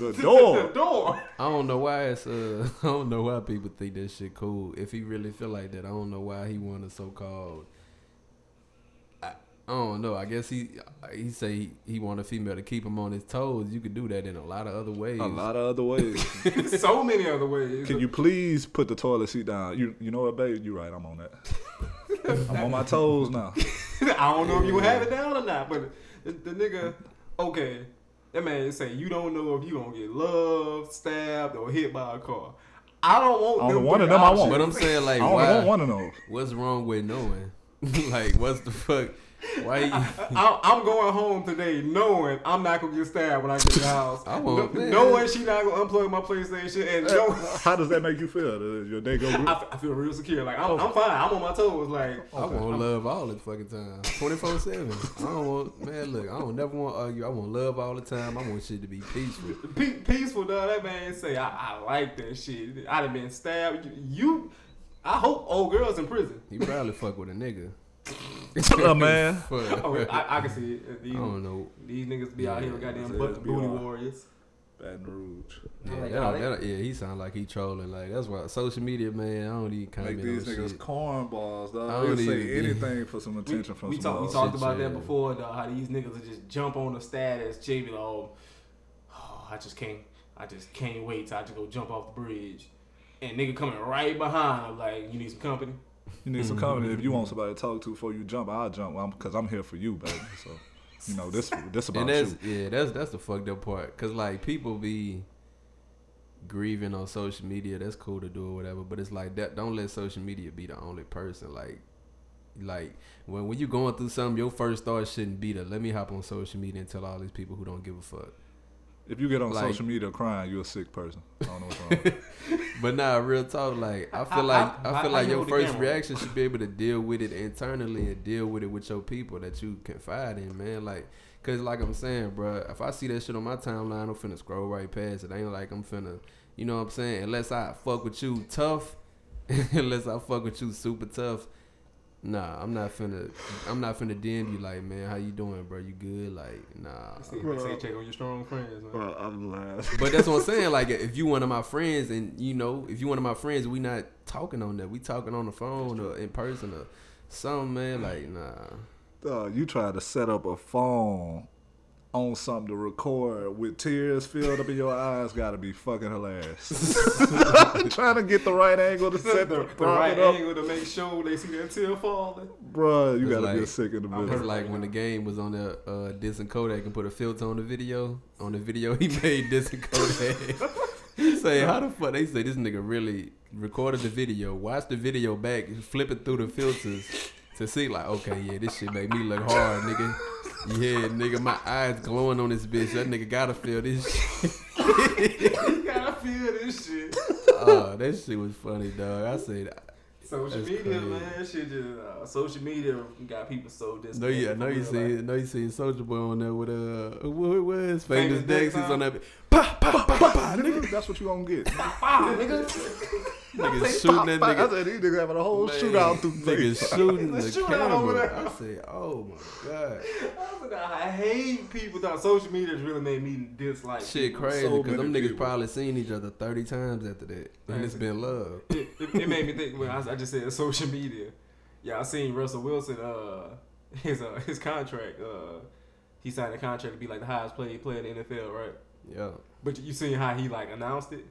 The door. The door. door. I don't know why it's uh I don't know why people think that shit cool. If he really feel like that, I don't know why he want a so called I, I don't know. I guess he he say he, he want a female to keep him on his toes. You could do that in a lot of other ways. A lot of other ways. so many other ways. Can you please put the toilet seat down? You you know what, babe? You right. I'm on that. I'm on my toes now. I don't know if you would have it down or not, but the, the nigga okay, that man saying you don't know if you gonna get loved, stabbed, or hit by a car. I don't want Only them one of three them I want. But I'm saying like, I only why, want one of those. what's wrong with knowing? like, what's the fuck? Why? You, I, I'm going home today knowing I'm not gonna get stabbed when I get to the house. I won't, Kn- man. knowing she not gonna unplug my PlayStation and know How does that make you feel? Does your day go good? I, f- I feel real secure. Like I'm, oh. I'm fine. I'm on my toes. Like I want love all the fucking time, twenty four seven. I don't want man. Look, I don't never want to argue. I want love all the time. I want shit to be peaceful. pe- peaceful, dog. That man say I, I like that shit. I'd have been stabbed. You, you I hope old girls in prison. You probably fuck with a nigga. Uh, man. Oh, I, I can see it. These, I don't know. these niggas be out here with Yeah, goddamn butt booty SBR. warriors. Baton Rouge. Yeah, like, that oh, that yeah, he sound like he trolling. Like that's why social media, man. I don't even Make comment these on niggas shit. cornballs, I dog. don't They say even be- anything for some We, attention from we, some talk, we talked Shit, about that before, dog. How these niggas will just jump on the status, chick be like, oh, oh, I just can't, I just can't wait till I just go jump off the bridge. And nigga coming right behind, like, you need some company. You need some mm-hmm. company. If you want somebody to talk to before you jump, I'll jump because I'm here for you, baby. So, you know, this this about and that's you. yeah, that's that's the fucked up part. Cause like people be grieving on social media. That's cool to do or whatever. But it's like that. Don't let social media be the only person. Like, like when when you going through something, your first thought shouldn't be to let me hop on social media and tell all these people who don't give a fuck. If you get on like- social media crying, you're a sick person. I don't know what's wrong. with. But nah, real talk. Like I How- feel like how- I feel how like your first reaction should be able to deal with it internally and deal with it with your people that you confide in, man. Like, cause like I'm saying, bro, if I see that shit on my timeline, I'm finna scroll right past it. Ain't like I'm finna, you know what I'm saying? Unless I fuck with you tough, unless I fuck with you super tough. Nah, I'm not finna. I'm not finna DM you like, man, how you doing, bro? You good? Like, nah. They say, they say check on your strong friends, man. Bro, I'm lying. But that's what I'm saying. Like, if you one of my friends, and you know, if you one of my friends, we not talking on that. We talking on the phone or in person or something, man. Like, nah. Dog, you tried to set up a phone on something to record with tears filled up in your eyes. Got to be fucking hilarious. Trying to get the right angle to set the, the, the right up, angle to make sure they see that tear falling. bro. You It's got to be like- sick in the I'm It's like when the game was on the uh, Dis and Kodak and put a filter on the video. On the video he made Dis and Kodak. he say, how the fuck? They say this nigga really recorded the video, watched the video back, flipping through the filters to see like, okay, yeah, this shit made me look hard, nigga. Yeah, nigga, my eyes glowing on this bitch. That nigga gotta feel this shit. gotta feel this shit. Oh, that shit was funny, dog. I said, that. Social media, crazy. man, shit just uh, social media got people so no, yeah, I know you real see, life. know you seen Soldier Boy on there with uh, what it was famous, Famous Dex Dex, is on huh? that. Pa pa pa pa, nigga. Nigga, that's what you gonna get. Wow, nigga. Nigga shooting that I said these niggas having a whole Man, shootout through Nigga face. shooting Let's the shoot out over camera. there. I said, oh my god, I said, I hate people. That social media has really made me dislike. shit people. crazy so because them many niggas people. probably seen each other thirty times after that, and it's been love. It, it, it made me think when I, I just said social media. Yeah, I seen Russell Wilson. Uh, his uh his contract. Uh, he signed a contract to be like the highest paid player in the NFL, right? Yeah. But you seen how he like announced it?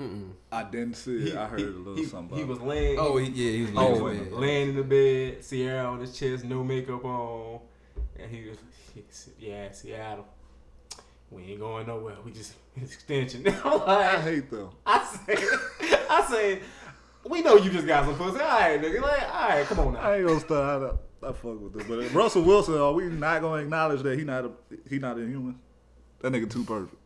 Mm-mm. I didn't see it. I heard he, a little he, something. He was laying. Oh, he, he, yeah, he was oh, laying was in Oh, bed. laying in the bed, Ciara on his chest, no makeup on, and he was, he said, "Yeah, Seattle, we ain't going nowhere. We just extension." I'm I hate them. I say, I said, we know you just got some pussy. All right, nigga. Like, all right, come on now. I ain't gonna start. I, I fuck with this, but Russell Wilson, are we not gonna acknowledge that he not a he not a human? That nigga too perfect.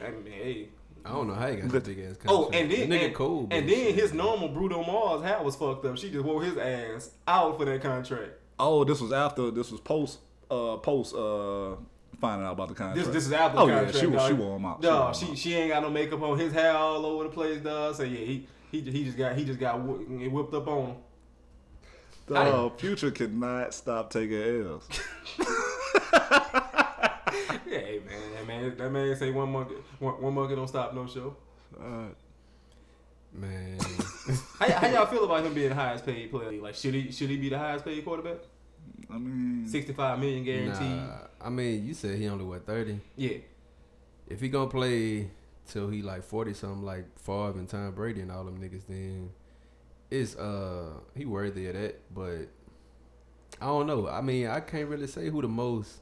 I mean, hey. I don't know how he got But- the big ass. Oh, and then The nigga and, cool. and then his normal Bruno Mars hat was fucked up. She just wore his ass out for that contract. Oh, this was after. This was post. Uh, post. Uh, finding out about the contract. This this is after Oh the yeah, she was dog. she wore him out. Dog, wore him she she ain't got no makeup on. His hair all over the place, dog. So yeah, he he he just got he just got wh- whipped up on. him. I Dog, Future cannot stop taking L's. Yeah, hey, man, that man that man say one monkey one, one monkey don't stop no show. Uh, man. How, how y'all feel about him being the highest paid player? Like should he should he be the highest paid quarterback? I mean, Sixty five million guaranteed. Nah, I mean, you said he only what thirty. Yeah, If he gonna play till he like forty something, like Favre and Tom Brady and all them niggas, then it's uh he worthy of that. But I don't know. I mean, I can't really say who the most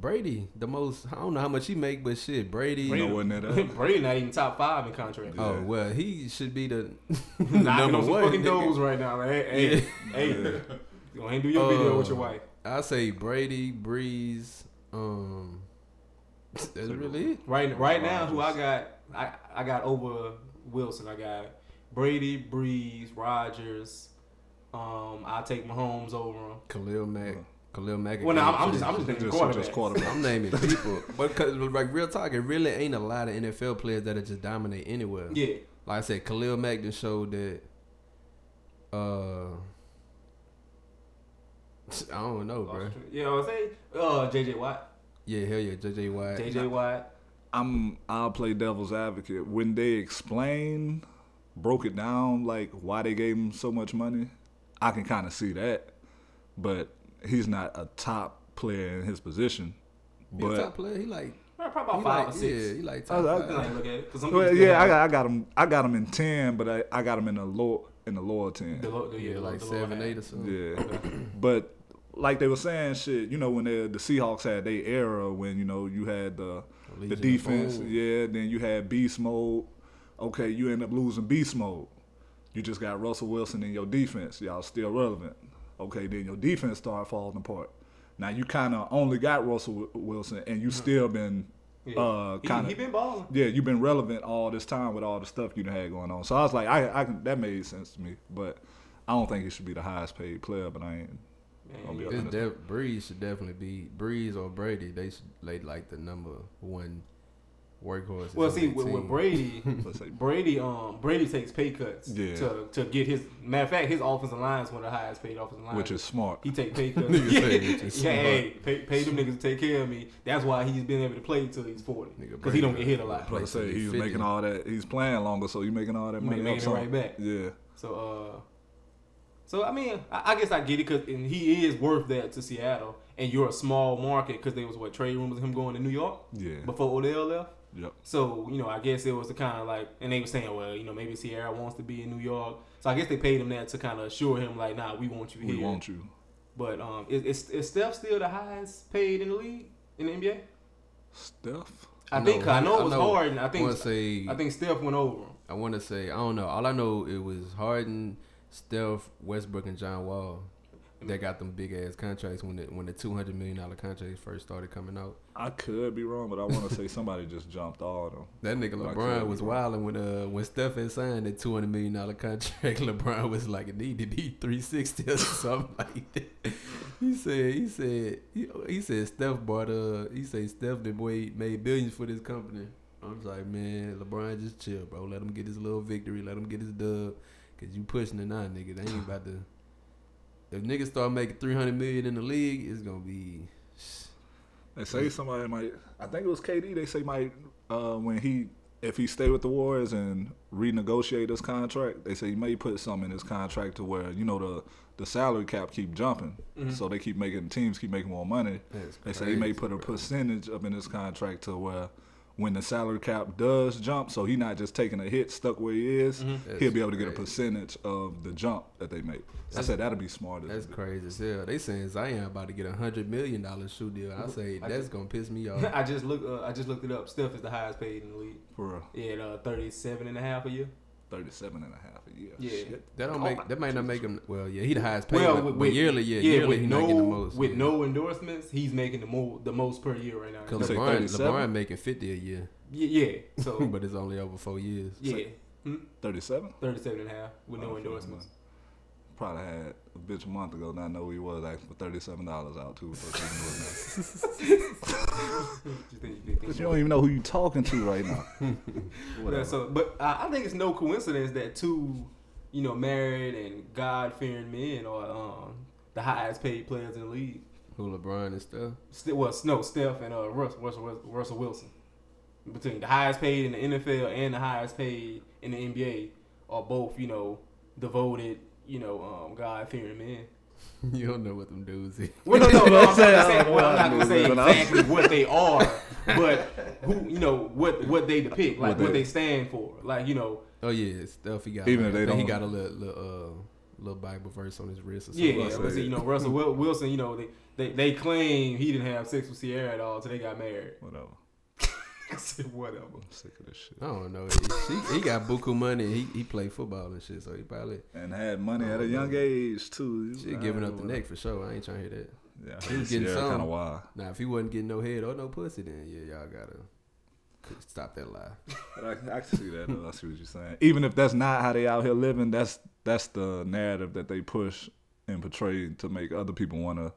Brady, the most. I don't know how much he make, but shit, Brady. You know, wasn't it? uh, Brady not even top five in contract. Oh well, he should be the Knocking number on some one. fucking nigga. right now. Like, hey, hey, hey, go ahead and do your video with your Uh, wife. I say Brady, Brees. Um, that's really it. Right, right now, who I got, I, I got over Wilson. I got Brady, Brees, Rodgers. Um, I'll take Mahomes over him. Khalil Mack. Khalil Mack. Well, no, I'm, I'm just, I'm just thinking Just- quarterback. just quarterback. I'm naming people, but cause like real talk, it really ain't a lot of NFL players that are just dominate anywhere. Yeah, Like I said, Khalil Mack just showed that. Uh, I don't know, bro. You know what I'm saying? Uh, JJ Watt, Yeah, hell yeah, JJ Watt. JJ Watt. I'm I'll play devil's advocate. When they explain, broke it down like why they gave him so much money, I can kind of see that. But he's not a top player in his position. But He a But top player. He like, Probably about five like or six. yeah, he like top I- I five. like look at it. 'cause well, yeah, I got I got him I got him in ten, but I, I got him in the low in the lower ten. the, lo- the, yeah, like the seven, eight or something. Yeah, but like they were saying, shit. You know when the the Seahawks had their era when you know you had the the Legion of defense, yeah. Then you had beast mode. Okay, you end up losing beast mode. You just got Russell Wilson in your defense. Y'all still relevant. Okay, then your defense started falling apart. Now you kind of only got Russell Wilson, and you still been Yeah. uh He- kind he, of been balling. yeah, you've been relevant all this time with all the stuff you had going on. So I was like, I, I can, that made sense to me, but I don't think he should be the highest paid player. But I ain't. I'll be Man, honest. Def- Brees should definitely be Brees or Brady. They should lay like the number one workhorse. Well, see, with, with Brady, Brady, um, Brady takes pay cuts Yeah. to to get his. Matter of fact, his offensive line is one of the highest paid offensive lines. which is smart. he take pay cuts. Nigga yeah, say yeah, hey, pay, pay them niggas to take care of me. That's why he's been able to play until he's forty because he don't get hit a lot. Plus, Like say he's 50. making all that. He's playing longer, so you making all that money. making up it some- right back. Yeah, So, uh, so I mean, I, I guess I get it because and he is worth that to Seattle, and you're a small market because there was what trade rumors of him going to New York yeah, before Odell left. Yep. So you know, I guess it was the kind of like, and they were saying, well, you know, maybe Ciara wants to be in New York. So I guess they paid him that to kind of assure him, like, nah, we want you We here. We want you, But um, is, is is Steph still the highest paid in the league in the NBA? Steph. I, think I know it was I know. hard, and I I think want to say. I think Steph went over him. I want to say. I don't know. All I know it was Harden, Steph, Westbrook, and John Wall. That got them big ass contracts when the when the two hundred million dollar contracts first started coming out. I could be wrong, but I want to say somebody just jumped all of them. That nigga LeBron was wilding when uh when Steph had signed that two hundred million dollar contract. LeBron was like, it need to be three sixty or something like that. He said, he said, he, he said Steph bought uh he said Steph the boy made billions for this company. I was like, man, LeBron just chill, bro. Let him get his little victory. Let him get his dub. Cause you pushing it now, nigga. They ain't about to. If niggas start making three hundred million in the league, it's gonna be. They say somebody might. I think it was KD. They say might uh, when he if he stay with the Warriors and renegotiate his contract. They say he may put something in his contract to where you know the the salary cap keep jumping, Mhm. so they keep making teams keep making more money. They say he may put a bro. percentage up in his contract to where when the salary cap does jump, so he's not just taking a hit stuck where he is, Mhm. he'll be able to get a percentage of the jump that they make. I said that'd be smart. That's crazy as hell. They saying Zion about to get a hundred million dollar shoe deal. I say I that's just- gonna piss me off. I just look. Uh, I just looked it up. Steph is the highest paid in the league. for real. Yeah, at, uh, 37 and a half a year. 37 and a half a year. Yeah. Shit. That don't Oh make that might not make him. Well, yeah, he the highest paid. Well, with, but with- yearly, yeah, yearly with he no, not getting the most. With yeah. no endorsements, he's making the mo- the most per year right now. Cause LeBron, LeBron making fifty a year, Yeah, yeah. So but it's only over four years. yeah, Hmm? 37? 37 and a half with no Okay, endorsements. Probably had a bitch a month ago. Not know who he was asking for thirty-seven dollars out too. Because You think- you think- you don't even know who you talking to right now. Yeah, so, but I I think it's no coincidence that two, you know, married and God fearing men are um, the highest paid players in the league. Who LeBron and stuff. Still, well, no, Steph and uh, Russell, Russell, Russell Wilson. Between the highest paid in the NFL and the highest paid in the NBA are both, you know, devoted, you know, um, God fearing men. you don't know what them dudes is. Well, no, no, no. I'm not Say, gonna say, don't well, I'm know not gonna say what exactly what they are, but who, you know, what what they depict, like What what they- they stand for, like you know, Oh yeah, Steph. He got. Even like, if they he don't- got a little, little uh, little Bible verse on his wrist or Yeah, something. yeah. Russell But see, you know, Russell Wilson, you know, they, they they claim he didn't have sex with Ciara at all until they got married. Whatever. I said, whatever. I'm sick of this shit. I don't know. He, he got buku money. He he played football and shit, so he probably And had money at a oh, young age too. she giving up the neck for sure. I ain't trying to hear that. Yeah, He was getting kind some. of wild. Now, if he wasn't getting no head or no pussy, then yeah, y'all gotta stop that lie. But I, I can see that. Though. I see what you're saying. Even if that's not how they out here living, that's that's the narrative that they push and portray to make other people want to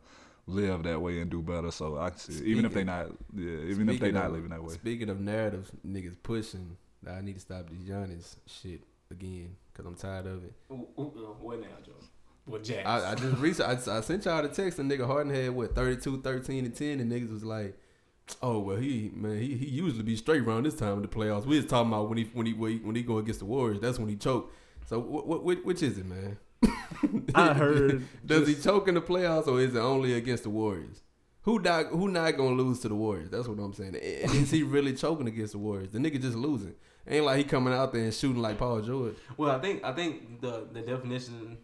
live that way and do better. So I can see it. Even if they not, yeah, even if they not of- living that way. Speaking of narratives, niggas pushing. I need to stop these Giannis shit again because I'm tired of it. Ooh, ooh, ooh, what now, Joe? What Jack? I, I just recently I, I sent y'all the text and nigga Harden had what 32, 13, and 10 and niggas was like, oh well he man he, he usually be straight around this time in the playoffs. We was talking about when he when he when he, when he go against the Warriors. That's when he choked. So what, what which is it, man? I heard. Does he choke in the playoffs or is it only against the Warriors? Who not who not gonna lose to the Warriors? That's what I'm saying. And is he really choking against the Warriors? The nigga just losing. Ain't like he coming out there and shooting like Paul George. well, I think I think the the definition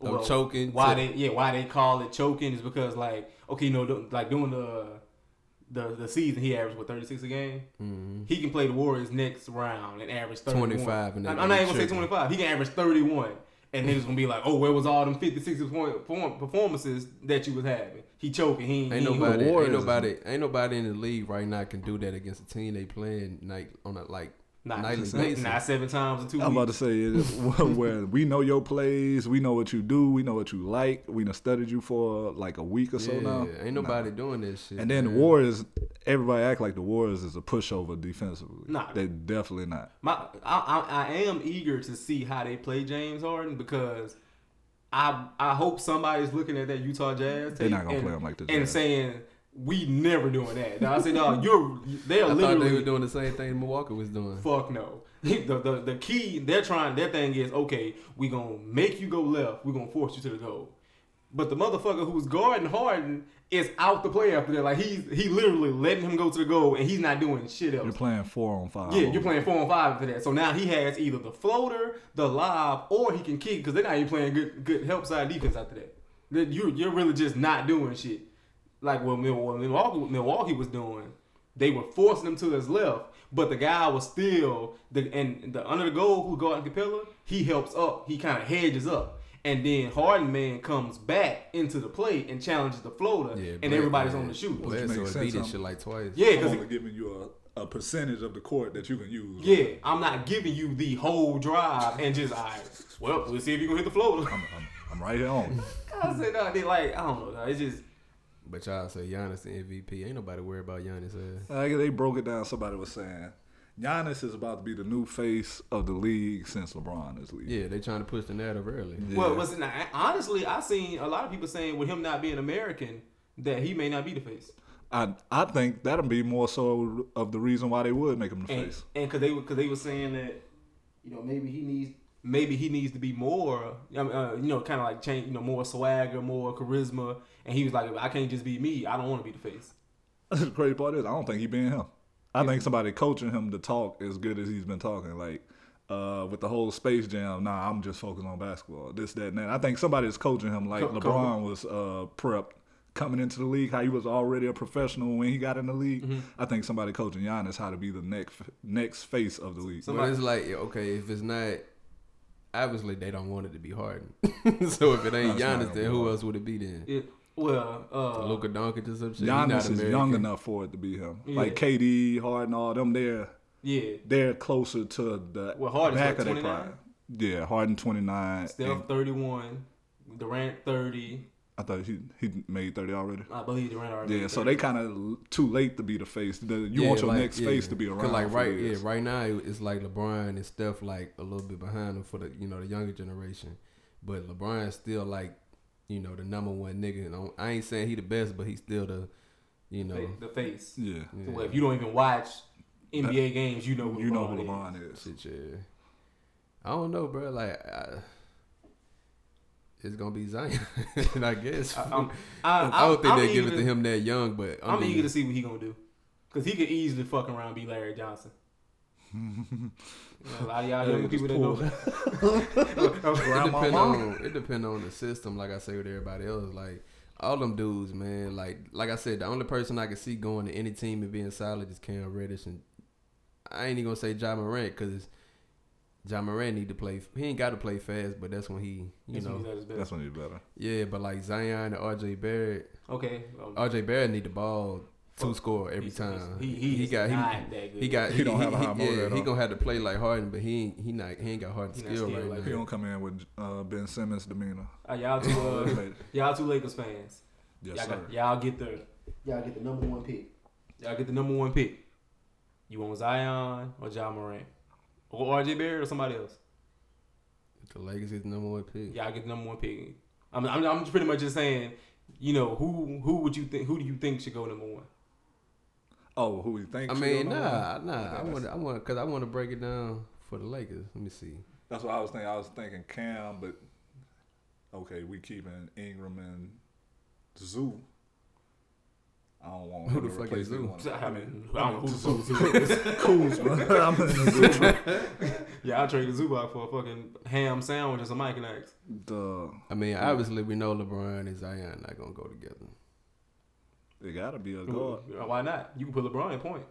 Of well, choking Why to- they yeah why they call it choking is because like okay you know like doing the the the season he averaged what 36 a game. Mm-hmm. He can play the Warriors next round and average 31. 25 and I'm, I'm not even gonna say 25. He can average 31. And niggas gonna be like, oh, where was all them 50, 60 point performances that you was having? He choking. He ain't, Ain't nobody, ain't nobody, ain't nobody in the league right now can do that against a team they playing night on a like not, nightly not, basis. not seven times in two I'm about to say it is where we know your plays, we know what you do, we know what you like. We done studied you for like a week or so yeah, now. ain't nobody doing this shit. And then the. Warriors, everybody act like the Warriors is a pushover defensively. Nah. they definitely not. My, I, I, I am eager to see how they play James Harden because I I hope somebody's looking at that Utah Jazz. They're not gonna and, play 'em like the and Jazz. saying we never doing that. Now I said, no, you're they're I thought literally they were doing the same thing Milwaukee was doing. Fuck no. The, the the key they're trying their thing is okay, we gonna make you go left, we gonna force you to the goal. But the motherfucker who's guarding Harden is out the play after that. Like he's he literally letting him go to the goal and he's not doing shit else. You're playing four on five. Yeah, you're playing four on five for that. So now he has either the floater, the lob, or he can kick because they're not even playing good good help side defense after that. Then You you're really just not doing shit. Like what Milwaukee Milwaukee was doing, they were forcing him to his left, but the guy was still the and the under the goal who guarding Capela, he helps up, he kind of hedges up. And then Harden man comes back into the play and challenges the floater, Yeah, and Bled- everybody's man, on the shoot. Which makes Bledsoe beat that shit like twice. Yeah, I'm because only giving you a, a percentage of the court that you can use. Yeah, I'm not giving you the whole drive and just, all right, well, we'll see if you can hit the floater. I'm, I'm, I'm right here on. I said, no, they like, I don't know, dog. it's just, But y'all say Giannis the MVP. Ain't nobody worried about Giannis. Uh. Uh, ass. Like they broke it down. Somebody was saying Giannis is about to be the new face of the league since LeBron is leaving. Yeah, they trying to push the narrative early. Yeah. well, was it not, honestly, I seen a lot of people saying with him not being American that he may not be the face. I I think that'll be more so of the reason why they would make him the And face. and because they because they were saying that, you know, maybe he needs maybe he needs to be more, I mean, uh, you know, kind of like change, you know, more swagger, more charisma. And he was like, I can't just be me. I don't want to be the face. the crazy part is I don't think he being him. I think somebody coaching him to talk as good as he's been talking. Like uh, with the whole Space Jam, nah, I'm just focused on basketball. This, that, and that. I think somebody is coaching him like Co- LeBron was uh, prepped coming into the league. How he was already a professional when he got in the league. Mm-hmm. I think somebody coaching Giannis how to be the next next face of the league. Some- But it's like, okay, if it's not, obviously they don't want it to be Harden. so if it ain't Giannis, then who else would it be then? It, well, uh, Luka Doncic or some shit. Giannis is American. young enough for it to be him. Yeah. Like KD, Harden, all them. They're yeah, they're closer to the Well, Harden's back what, of their prime. Yeah, Harden 29. Steph and 31, Durant 30. I thought he he made 30 already. I believe Durant already. Yeah, made so they kind of too late to be the face. The, you Yeah, want your like, next yeah. face to be around. Like right, yeah, right now it's like LeBron and Steph like a little bit behind him for the you know the younger generation, but LeBron's still like you know the number one nigga. And I'm- ain't saying he the best, but he's still the you know. Fa- the face. Yeah, yeah. Well, if you don't even watch NBA games, you know who you know LeBron who is. LeBron is. Shit, yeah. I don't know, bro. Like, I, it's gonna be Zion, I guess. I, I, I'm, I, don't think I'm they give eager it to him that young, but I I'm mean, eager to see what he gonna do, cause he could easily fuck around and be Larry Johnson. a lot of y'all Hey, people that know. It Grandma, depend on it depend on the system, like I say with everybody else. Like all them dudes, man. Like like I said, the only person I can see going to any team and being solid is Cam Reddish, and I ain't even gonna say Ja Morant because Ja Morant need to play. He ain't got to play fast, but that's when he, you That's when know, he's at his best. That's when you better. yeah. But like Zion and RJ Barrett, Okay. Um, RJ Barrett need the ball to Fuck. score every he's- time. He, he, he got he, that good. he got He don't have a high motor yeah, at he gonna have to play like Harden, but he ain't, he not he ain't got Harden skill right like now. He don't come in with uh, Ben Simmons demeanor. Uh, y'all two, uh, y'all two Lakers fans. yes, y'all, sir. got, y'all get the y'all get the number one pick. Y'all get the number one pick. You want Zion or Ja Morant or RJ Barrett or somebody else? The Lakers is the number one pick. Y'all get the number one pick. I'm, I'm, I'm pretty much just saying, you know, who who would you think who do you think should go number one? Oh, who do you think? I should mean, go number nah, one? nah. I that's- want, I want, cause I want to break it down for the Lakers. Let me see. That's what I was thinking. I was thinking Cam, but okay, we keeping Ingram and Zoo. I don't want Who the to fuck replace is Zoo? I I mean, mean, I don't know who who- who is. Kuzma. I'm in the Zoo. Yeah, I traded Zubac for a fucking ham sandwich and some Mike and Ike's. The I mean, obviously we know LeBron and Zion not gonna go together. it gotta be a guard. Why not? You can put LeBron in point.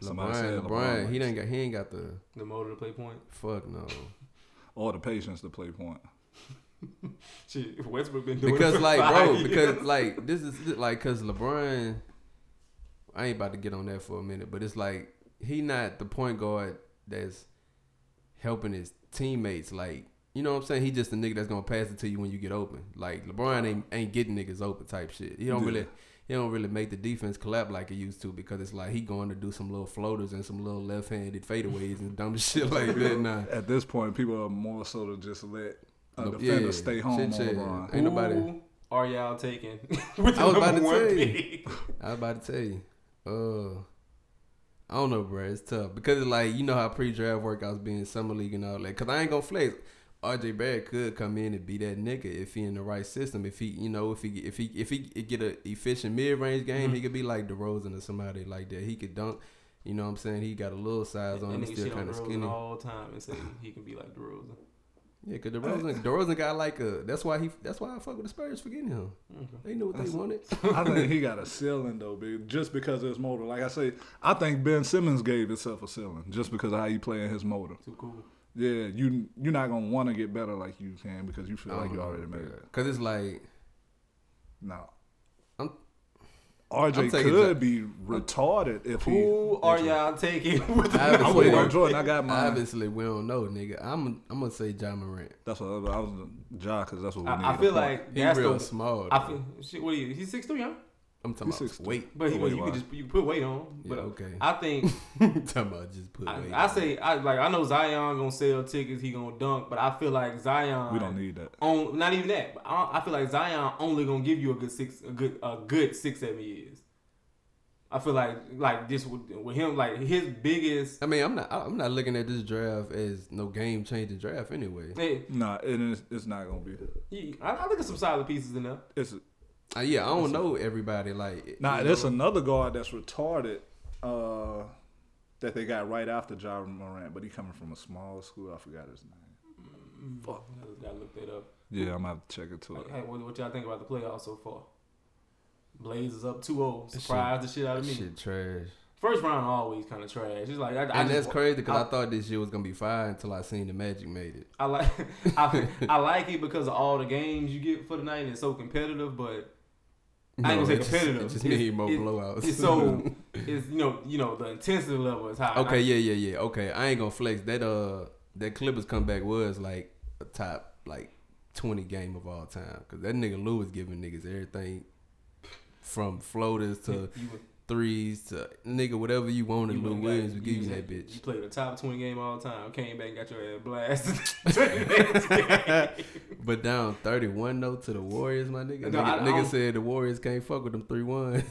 Somebody LeBron, said LeBron, LeBron he likes- ain't got, he ain't got the The motor to play point. fuck no. or the patience to play point. Shit, Westbrook been doing it Because for like, five bro, years. because like this is like, cause LeBron, I ain't about to get on that for a minute, but it's like he not the point guard that's helping his teammates. Like, you know what I'm saying? He just the nigga that's gonna pass it to you when you get open. Like LeBron ain't ain't getting niggas open type shit. He don't Yeah. really. He don't really make the defense collapse like he used to because it's like he going to do some little floaters and some little left-handed fadeaways and dumb shit like that now. At this point, people are more so to just let a Le- defender yeah, stay home shit, on shit. LeBron. Ain't nobody- Who are y'all taking with the I was about to one tell you. I was about to tell you. Uh, I don't know, bro. It's tough because it's like you know how pre-draft workouts be in summer league and all that. Cause I ain't gonna flex. RJ Barrett could come in and be that nigga if he in the right system. If he, you know, if he if he if he get a efficient mid range game, Mhm. he could be like DeRozan or somebody like that. He could dunk. You know what I'm saying? He got a little size on That him, nigga still kind of skinny. all the time and say he can be like DeRozan. Yeah, cause DeRozan, DeRozan got like a. That's why he. That's why I fuck with the Spurs for getting him. Okay. They knew what they That's- wanted. I think he got a ceiling though, big. Just because of his motor. Like I say, I think Ben Simmons gave himself a ceiling just because of how he play in his motor. Too cool. Yeah, you you're not gonna want to get better like you can because you feel like you I already made it. Cause it's like No. I'm- RJ could be retarded if he. Who are y'all taking with the I number I'm Obviously, waiting one on Jordan. I got mine. Obviously, we don't know, nigga. I'm I'm gonna say Ja Morant. That's what I was, I was Ja because that's what we need. I, I feel like He that's real the. small. I feel shit. What are you? He's six three, huh? I'm talking about weight. But he, Weight you can wise. just you put weight on. Yeah, But okay. I think talking about just put I, weight. I on. say I like I know Zion gonna sell tickets. He gonna dunk, but I feel like Zion. we don't need that. on not even that. But I, I feel like Zion only gonna give you a good six, a good, a good six, seven years. I feel like like this with, with him, like his biggest. I mean, I'm not. I'm not looking at this draft as no game changing draft anyway. eh, Nah, it is. It's not gonna be. he- I, I think there's some solid pieces in there. It's Uh, yeah, I don't know everybody. Like, nah. you There's another guard that's retarded. Uh, that they got right after Ja Morant, but he coming from a small school. I forgot his name. Fuck, I just gotta look that up. Yeah, I'm gonna have to check it too. Hey, what, what y'all think about the playoffs so far? Blazers up 2-0. That Surprised the shit out of me. shit trash. First round always kind of trash. It's like I, I and just- that's crazy because I, I- thought this year was gonna be fine until I seen the Magic made it. I like I, I like it because of all the games you get for the night and it's so competitive, but I ain't gonna say it just- competitive. Just It's- need more it- blowouts. it's so it's you know you know the intensity level is high. okay, yeah, yeah, yeah. Okay, I ain't gonna flex that. Uh, that Clippers comeback was like a top like twenty game of all time because that nigga Lou was giving niggas everything from floaters to threes to nigga whatever you wanted. you Lou would've Williams got- would give you that bitch. You played a top twenty game all the time. Came back and got your ass blasted. But down thirty one though to the Warriors, my nigga. No, nigga, I- I nigga don't- said the Warriors can't fuck with them three one.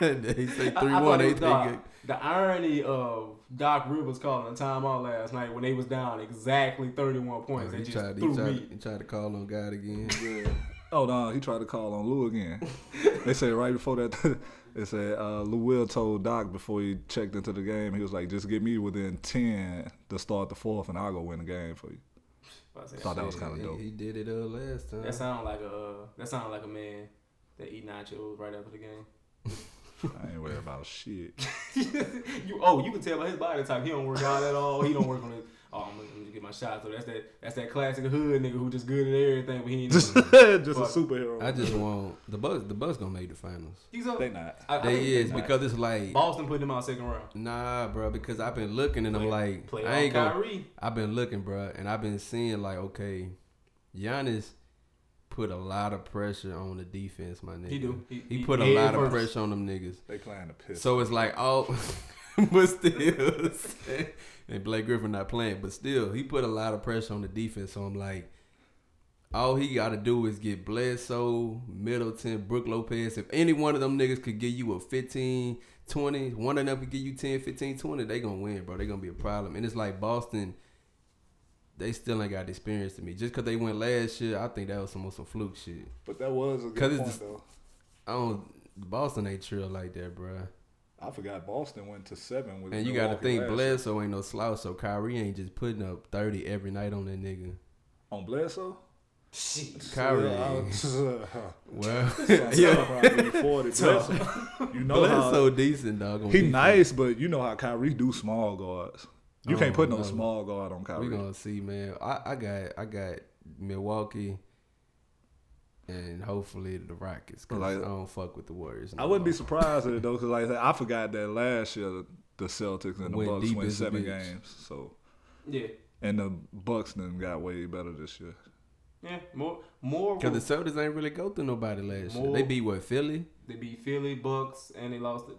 they say three one. They think it- The irony of Doc Rivers calling a timeout last night when they was down exactly thirty one oh, points. Oh, they he just tried. He threw tried, me. he tried to call on God again. Oh no, he tried to call on Lou again. they said right before that, It said uh, Lou Will told Doc before he checked into the game, he was like, "Just get me within ten to start the fourth, and I'll go win the game for you." I say, Thought that was kind of He- dope. He did it uh last time. That sound like a uh, that sound like a man that eat nachos right after the game. I ain't worried about shit. you oh you can tell by his body type he don't work out at all. He don't work on it. Oh, I'm gonna, I'm gonna get my shot. So that's that that's that classic hood nigga who just good at everything, but he ain't. just just a superhero. I just want the Bucks. The Bucks gonna make the finals. He's up. they not. I, I They think is not. because it's like Boston put them out second round. nah, bro. Because I've been looking and I'm like, play I on ain't gonna. Kyrie. I've been looking, bro, and I've been seeing like, okay, Giannis put a lot of pressure on the defense, my nigga. He do. He, put a head lot of pressure on them niggas. They playing the piss. So it's like, oh, but still, and Blake Griffin not playing, but still, he put a lot of pressure on the defense. So I'm like, all he got to do is get Bledsoe, Middleton, Brook Lopez. If any one of them niggas could give you a 15, 20, one of them could give you 10, 15, 20, they going to win, bro. They going to be a problem. And it's like Boston, they still ain't got experience to me. Just because they went last year, I think that was some, some fluke shit. but that was a good it's point just- though. I don't, Boston ain't trill like that, bro. I forgot Boston went to seven with. And you got to think last. Bledsoe ain't no slouch, so Kyrie ain't just putting up thirty every night on that nigga. on Bledsoe. Shit. Kyrie, Yeah, I was- well, yeah. yeah, probably 40. Bledsoe, you know how Bledsoe decent dog. he defense. nice, but you know how Kyrie do small guards. You I can't put don't no small guard on Kyrie. We gonna see, man. I, I got I got Milwaukee, and hopefully the Rockets. Cause Like- I don't fuck with the Warriors. no I wouldn't be surprised at it though, because like I said, I forgot that last year the Celtics and the Went Bucks went seven bitch. games. So Yeah. and the Bucks then got way better this year. Yeah. More. More. Cause the Celtics ain't really go through nobody last year. They beat what Philly. They beat Philly, Bucks, and they lost. The,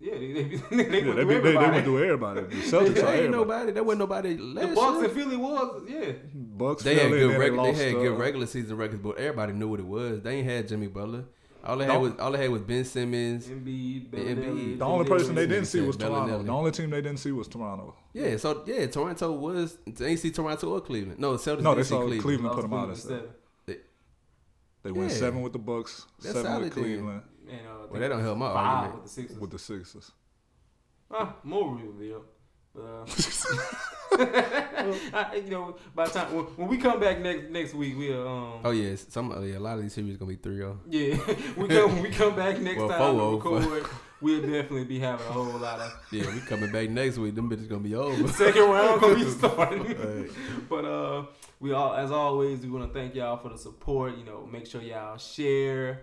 yeah, they they, they, Yeah, went they, through beat- they, they everybody. went through everybody. The Celtics There are ain't everybody. nobody. There wasn't nobody The last Bucks year. and Philly was yeah. Bucks, They had Philly, good then regular. They had good regular season records, but everybody knew what it was. They ain't had Jimmy Butler. All they had Don't- was all they had was Ben Simmons. Embiid, Embiid. Belinelli, The only person they didn't see was Toronto. The only team they didn't see was Toronto. Yeah, so yeah, Toronto was. They ain't see Toronto or Cleveland. No, Celtics. No, didn't they see saw Cleveland. Cleveland put them out Cleveland instead. seven. They went Yeah. seven with the Bucks, That's seven solid with then. Cleveland, And, uh, Well, think that don't help my five argument. with the Sixers. with the Sixers. Ah, more real, but uh, I, you know, by the time when, when we come back next next week, we'll um, Oh yes, some oh, yeah, a lot of these series gonna be three oh. yeah, we come when we come back next Well, time to 4-0. record. We'll definitely be having a whole lot of Yeah, we coming back next week. Them bitches gonna be over. second round gonna be starting. Right. But uh, we all as always we want to thank y'all for the support. You know, make sure y'all share.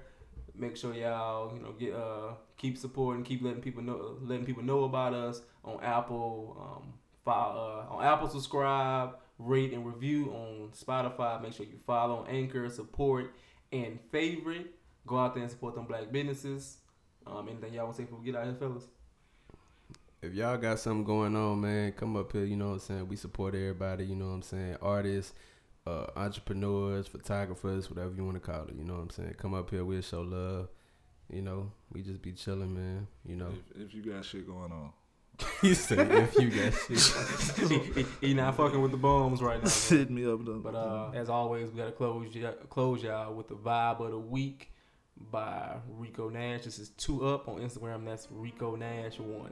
Make sure y'all you know get uh keep supporting, keep letting people know letting people know about us on Apple. Um, follow, uh, on Apple subscribe, rate and review on Spotify. Make sure you follow Anchor, support and favorite. Go out there and support them black businesses. Um, anything y'all want to say before we get out here, fellas? If y'all got something going on, man, come up here. You know what I'm saying? We support everybody. You know what I'm saying? Artists, uh, entrepreneurs, photographers, whatever you want to call it. You know what I'm saying? Come up here. We'll show love. You know, we just be chilling, man. You know, If, if you got shit going on, he said if you got shit. he, he- he not fucking with the bombs right now. man. hit me up. Though. But uh, as always, we gotta close y- close y'all with the vibe of the week by Rico Nash. This is Too Up on Instagram. That's Rico Nash one.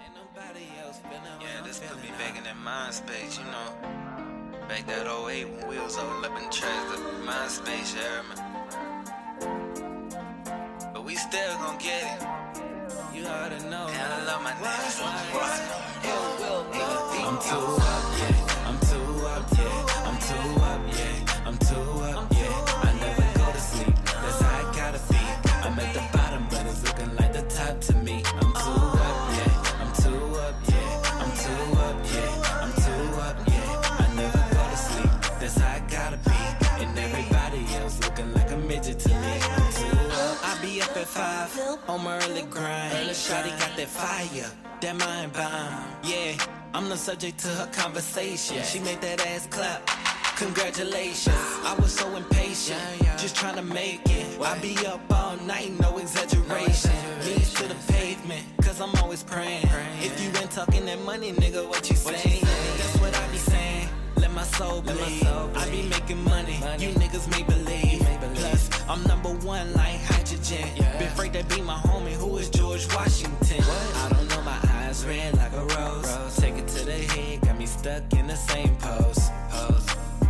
Ain't nobody else been Yeah, this put me back in that mind space, you know. Back that 08 when we was all up in trash, the mind space, you heard? But we still gon' get it. You already know. And I love my niggas. I'm too up, yeah. On my early grind. Shawty got that fire, that mind bomb. Yeah, I'm the subject to her conversation. She made that ass clap. Congratulations, I was so impatient, just trying to make it. I be up all night, no exaggeration. Knees to the pavement, cause I'm always praying. If you ain't talking that money, nigga, what you saying? That's what I be saying. Let my soul bleed. I be making money, you niggas may believe. I'm number one like hydrogen. Been afraid to be my homie, who is George Washington. I don't know, my eyes red like a rose. Take it to the head, got me stuck in the same pose. pose.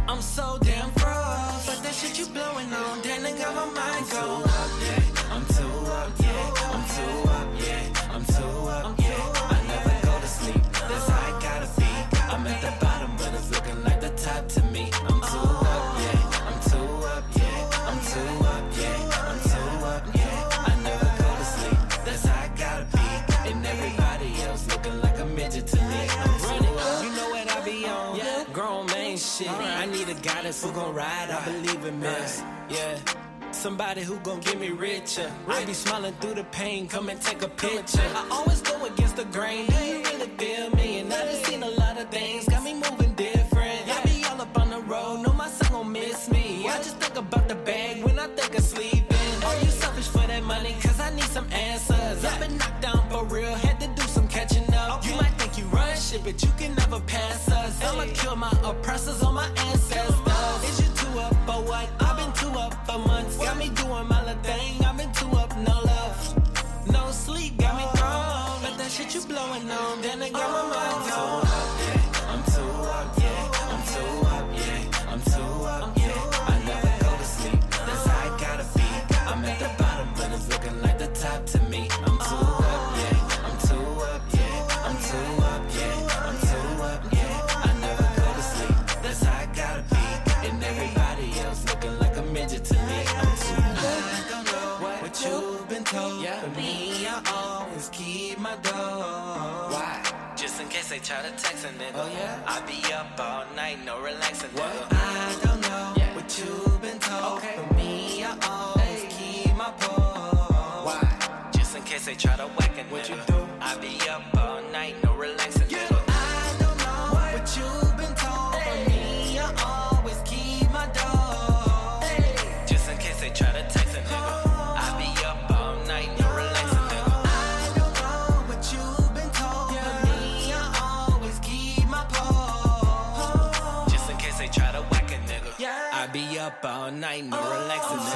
I'm so damn froze. But that shit you blowing on, damn, got my mind going. Yeah, I'm who gon' ride. I believe in this. Yeah. Somebody who gon' get me richer. I be smiling through the pain, come and take a picture. I always go against the grain. Do you really feel me? And I done seen a lot of things, got me moving different. I be all up on the road, know my son gon' miss me. I just think about the bag when I think of sleeping. Are you selfish for that money? Cause I need some answers. I've been knocked down for real, had to do some catching up. You might think you run shit, but you can never pass us. I'ma kill my oppressors on my ancestors. Try to text a nigga. Oh, yeah? I be up all night, no relaxing, nigga. I don't know what you've been told. But me, I always keep my pole. Why? Just in case they try to whack a nigga. What you do? I be up night, no relaxing,